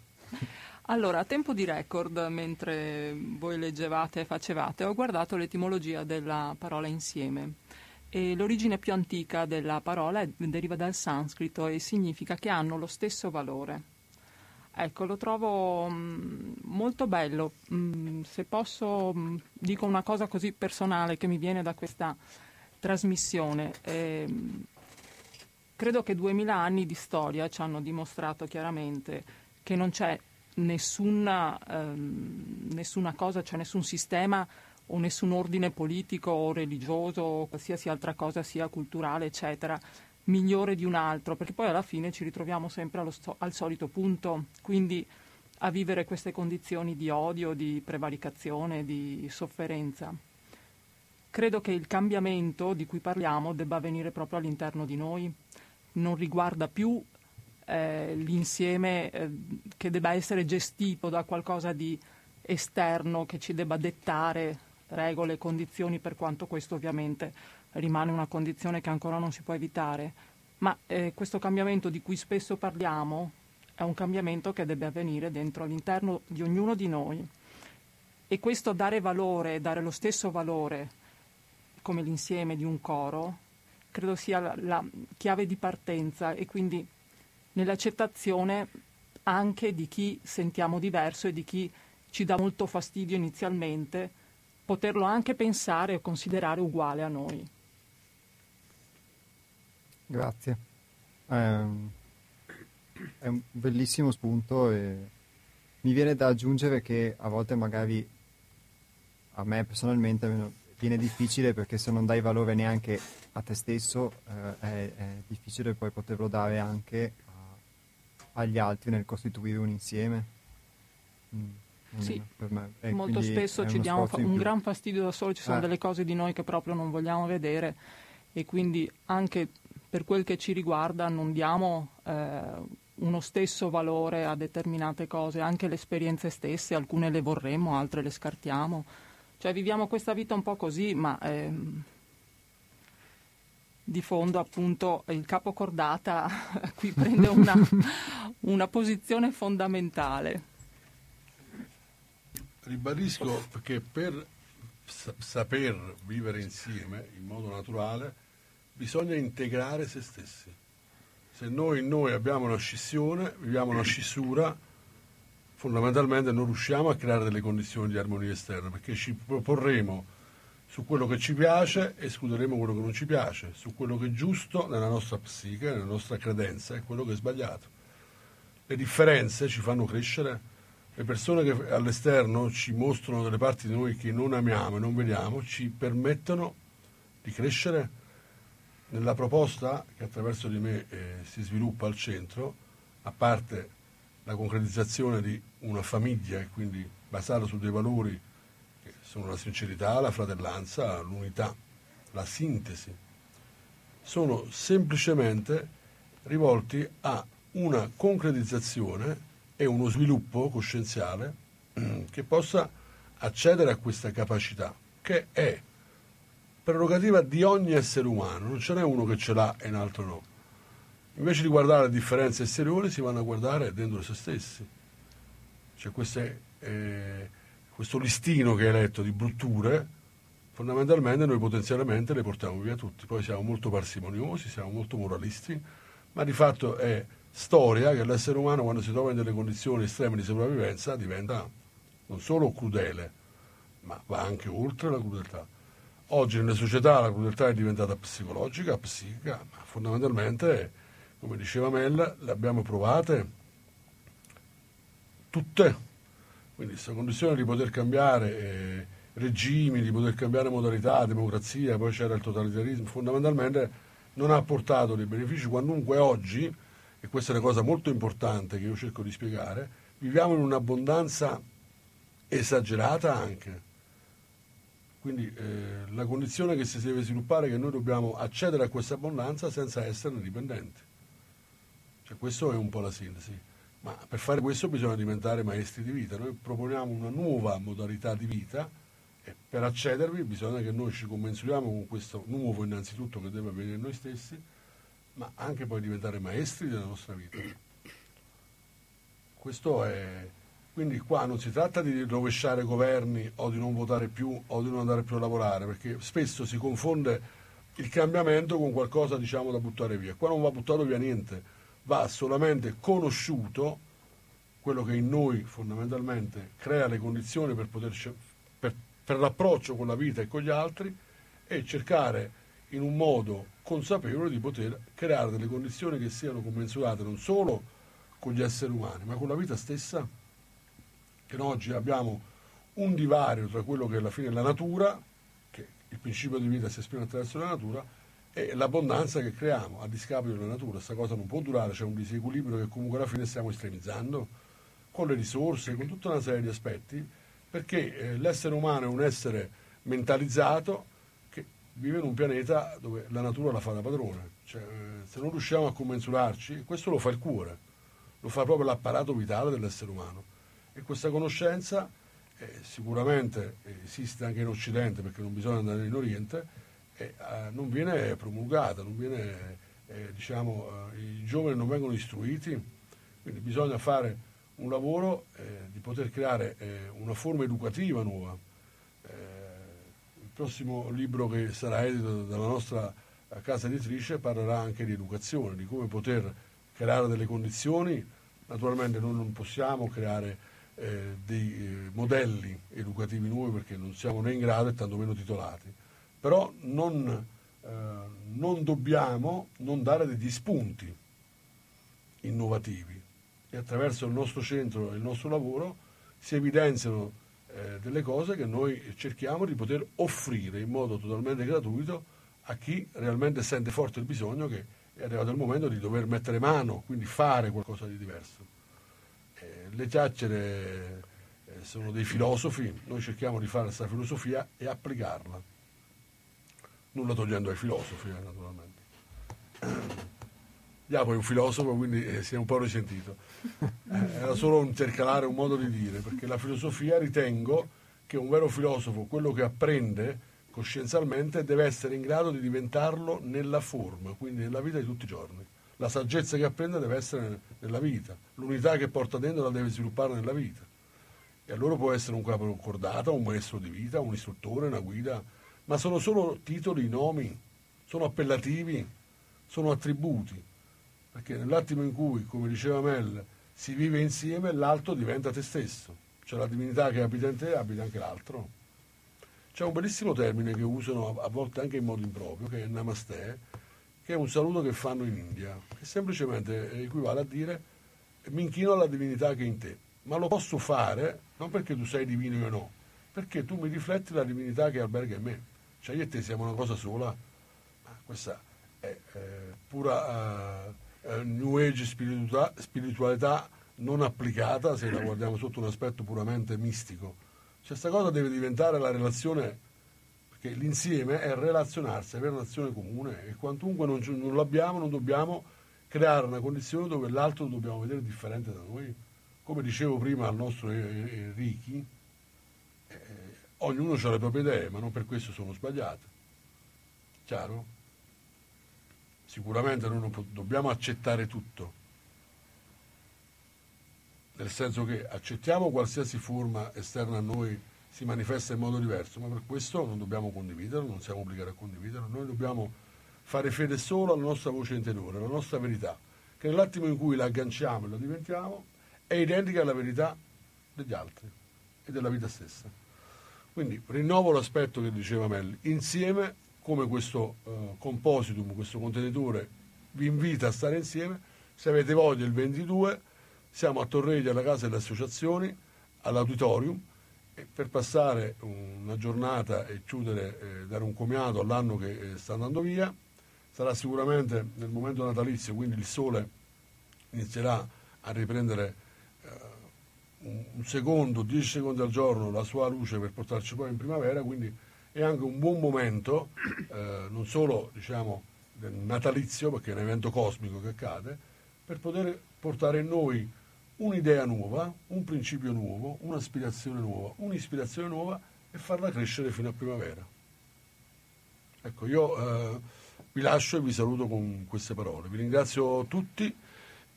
Speaker 6: Allora, a tempo di record, mentre voi leggevate e facevate, ho guardato l'etimologia della parola insieme. E l'origine più antica della parola deriva dal sanscrito e significa che hanno lo stesso valore. Ecco, lo trovo mm, molto bello. Mm, se posso, mm, dico una cosa così personale che mi viene da questa trasmissione. Ehm, credo che duemila anni di storia ci hanno dimostrato chiaramente che non c'è nessuna, ehm, nessuna cosa, cioè nessun sistema o nessun ordine politico o religioso o qualsiasi altra cosa sia culturale, eccetera, migliore di un altro, perché poi alla fine ci ritroviamo sempre sto- al solito punto, quindi a vivere queste condizioni di odio, di prevaricazione, di sofferenza. Credo che il cambiamento di cui parliamo debba avvenire proprio all'interno di noi, non riguarda più eh, l'insieme eh, che debba essere gestito da qualcosa di esterno che ci debba dettare regole e condizioni, per quanto questo ovviamente rimane una condizione che ancora non si può evitare. Ma eh, questo cambiamento di cui spesso parliamo è un cambiamento che deve avvenire dentro all'interno di ognuno di noi. E questo dare valore, dare lo stesso valore come l'insieme di un coro, credo sia la, la chiave di partenza e quindi nell'accettazione anche di chi sentiamo diverso e di chi ci dà molto fastidio inizialmente, poterlo anche pensare o considerare uguale a noi.
Speaker 1: Grazie. Ehm, è un bellissimo spunto e mi viene da aggiungere che a volte magari a me personalmente viene difficile perché se non dai valore neanche a te stesso eh, è, è difficile poi poterlo dare anche a- agli altri nel costituire un insieme. Mm,
Speaker 6: Sì,
Speaker 1: me. E
Speaker 6: Molto spesso ci diamo fa- un gran fastidio da solo, ci sono
Speaker 1: Eh.
Speaker 6: delle cose di noi che proprio non vogliamo vedere e quindi anche per quel che ci riguarda non diamo eh, uno stesso valore a determinate cose, anche le esperienze stesse, alcune le vorremmo, altre le scartiamo. Cioè viviamo questa vita un po' così, ma ehm, di fondo appunto il capocordata qui prende una, una posizione fondamentale.
Speaker 4: Ribadisco che per sa- saper vivere insieme in modo naturale bisogna integrare se stessi. Se noi noi abbiamo una scissione, viviamo una scissura, fondamentalmente non riusciamo a creare delle condizioni di armonia esterna perché ci proporremo su quello che ci piace e escluderemo quello che non ci piace, su quello che è giusto nella nostra psiche, nella nostra credenza e quello che è sbagliato. Le differenze ci fanno crescere le persone che all'esterno ci mostrano delle parti di noi che non amiamo e non vediamo, ci permettono di crescere? Nella proposta che attraverso di me eh, si sviluppa al centro, a parte la concretizzazione di una famiglia e quindi basata su dei valori che sono la sincerità, la fratellanza, l'unità, la sintesi, sono semplicemente rivolti a una concretizzazione e uno sviluppo coscienziale che possa accedere a questa capacità, che è prerogativa di ogni essere umano, non ce n'è uno che ce l'ha e un altro no. Invece di guardare le differenze esteriori si vanno a guardare dentro se stessi. C'è queste, eh, questo listino che hai letto di brutture, fondamentalmente noi potenzialmente le portiamo via tutti, poi siamo molto parsimoniosi, siamo molto moralisti, ma di fatto è storia che l'essere umano quando si trova in delle condizioni estreme di sopravvivenza diventa non solo crudele, ma va anche oltre la crudeltà. Oggi nelle società la crudeltà è diventata psicologica, psichica, ma fondamentalmente, come diceva Mel, le abbiamo provate tutte. Quindi questa condizione di poter cambiare eh, regimi, di poter cambiare modalità, democrazia, poi c'era il totalitarismo, fondamentalmente non ha portato dei benefici, quantunque oggi e questa è una cosa molto importante che io cerco di spiegare, viviamo in un'abbondanza esagerata anche. Quindi eh, la condizione che si deve sviluppare è che noi dobbiamo accedere a questa abbondanza senza esserne dipendenti. Cioè, questo è un po' la sintesi. Ma per fare questo bisogna diventare maestri di vita. Noi proponiamo una nuova modalità di vita e per accedervi bisogna che noi ci commensuriamo con questo nuovo innanzitutto che deve avvenire noi stessi ma anche poi diventare maestri della nostra vita. Questo è... Quindi qua non si tratta di rovesciare governi o di non votare più o di non andare più a lavorare, perché spesso si confonde il cambiamento con qualcosa diciamo da buttare via. Qua non va buttato via niente, va solamente conosciuto quello che in noi fondamentalmente crea le condizioni per, poter, per, per l'approccio con la vita e con gli altri e cercare in un modo consapevole di poter creare delle condizioni che siano commensurate non solo con gli esseri umani, ma con la vita stessa, che noi oggi abbiamo un divario tra quello che alla fine è la natura, che il principio di vita si esprime attraverso la natura, e l'abbondanza che creiamo a discapito della natura. Questa cosa non può durare, c'è un disequilibrio che comunque alla fine stiamo estremizzando, con le risorse, con tutta una serie di aspetti, perché eh, l'essere umano è un essere mentalizzato, vive in un pianeta dove la natura la fa da padrone. Cioè, eh, se non riusciamo a commensurarci, questo lo fa il cuore, lo fa proprio l'apparato vitale dell'essere umano. E questa conoscenza eh, sicuramente esiste anche in Occidente, perché non bisogna andare in Oriente, eh, non viene promulgata, non viene, eh, diciamo, eh, i giovani non vengono istruiti, quindi bisogna fare un lavoro eh, di poter creare una forma educativa nuova prossimo libro che sarà edito dalla nostra casa editrice parlerà anche di educazione, di come poter creare delle condizioni. Naturalmente noi non possiamo creare eh, dei eh, modelli educativi nuovi perché non siamo né in grado e tantomeno titolati, però non, eh, non dobbiamo non dare degli spunti innovativi e attraverso il nostro centro e il nostro lavoro si evidenziano eh, delle cose che noi cerchiamo di poter offrire in modo totalmente gratuito a chi realmente sente forte il bisogno che è arrivato il momento di dover mettere mano, quindi fare qualcosa di diverso. Eh, le chiacchiere eh, sono dei filosofi, noi cerchiamo di fare questa filosofia e applicarla, nulla togliendo ai filosofi eh, naturalmente. Diapo è un filosofo, quindi eh, si è un po' risentito. Eh, era solo un intercalare, un modo di dire, perché la filosofia ritengo che un vero filosofo, quello che apprende coscienzialmente, deve essere in grado di diventarlo nella forma, quindi nella vita di tutti i giorni. La saggezza che apprende deve essere nella vita, l'unità che porta dentro la deve sviluppare nella vita. E allora può essere un capo concordata, un maestro di vita, un istruttore, una guida, ma sono solo titoli, nomi, sono appellativi, sono attributi perché nell'attimo in cui, come diceva Mel, si vive insieme, l'altro diventa te stesso, cioè la divinità che abita in te abita anche l'altro. C'è un bellissimo termine che usano a volte anche in modo improprio, che è namaste, che è un saluto che fanno in India, che semplicemente equivale a dire mi inchino alla divinità che è in te. ma lo posso fare non perché tu sei divino io no, perché tu mi rifletti la divinità che alberga in me. Cioè io e te siamo una cosa sola, ma questa è eh, pura eh, New Age spiritualità, spiritualità non applicata se la guardiamo sotto un aspetto puramente mistico. Cioè questa cosa deve diventare la relazione, perché l'insieme è relazionarsi, avere un'azione comune e quantunque non, non l'abbiamo non dobbiamo creare una condizione dove l'altro lo dobbiamo vedere differente da noi. Come dicevo prima al nostro Enrichi, eh, ognuno ha le proprie idee, ma non per questo sono sbagliate. Chiaro? Sicuramente noi non dobbiamo accettare tutto, nel senso che accettiamo qualsiasi forma esterna a noi si manifesta in modo diverso, ma per questo non dobbiamo condividerlo, non siamo obbligati a condividerlo, noi dobbiamo fare fede solo alla nostra voce interiore, alla nostra verità, che nell'attimo in cui la agganciamo e la diventiamo è identica alla verità degli altri e della vita stessa. Quindi rinnovo l'aspetto che diceva Melli, insieme come questo eh, compositum, questo contenitore vi invita a stare insieme, se avete voglia il 22 siamo a Torreglia alla Casa delle Associazioni, all'Auditorium, per passare una giornata e chiudere, eh, dare un comiato all'anno che eh, sta andando via. Sarà sicuramente nel momento natalizio, quindi il sole inizierà a riprendere eh, un, un secondo, dieci secondi al giorno la sua luce per portarci poi in primavera, quindi è anche un buon momento, eh, non solo diciamo, natalizio, perché è un evento cosmico che accade, per poter portare in noi un'idea nuova, un principio nuovo, un'aspirazione nuova, un'ispirazione nuova e farla crescere fino a primavera. Ecco, io eh, vi lascio e vi saluto con queste parole. Vi ringrazio tutti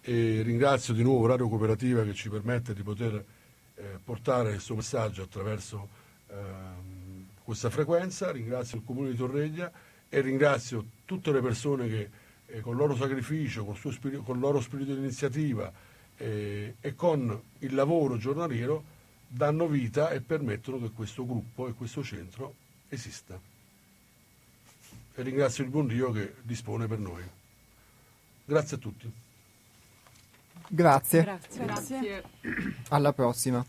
Speaker 4: e ringrazio di nuovo Radio Cooperativa che ci permette di poter eh, portare il suo messaggio attraverso eh, questa frequenza, ringrazio il Comune di Torreglia e ringrazio tutte le persone che eh, con il loro sacrificio, con il, spirito, con il loro spirito di iniziativa, eh, e con il lavoro giornaliero danno vita e permettono che questo gruppo e questo centro esista. E ringrazio il buon Dio che dispone per noi. Grazie a tutti.
Speaker 1: Grazie.
Speaker 2: Grazie. Grazie.
Speaker 1: Alla prossima.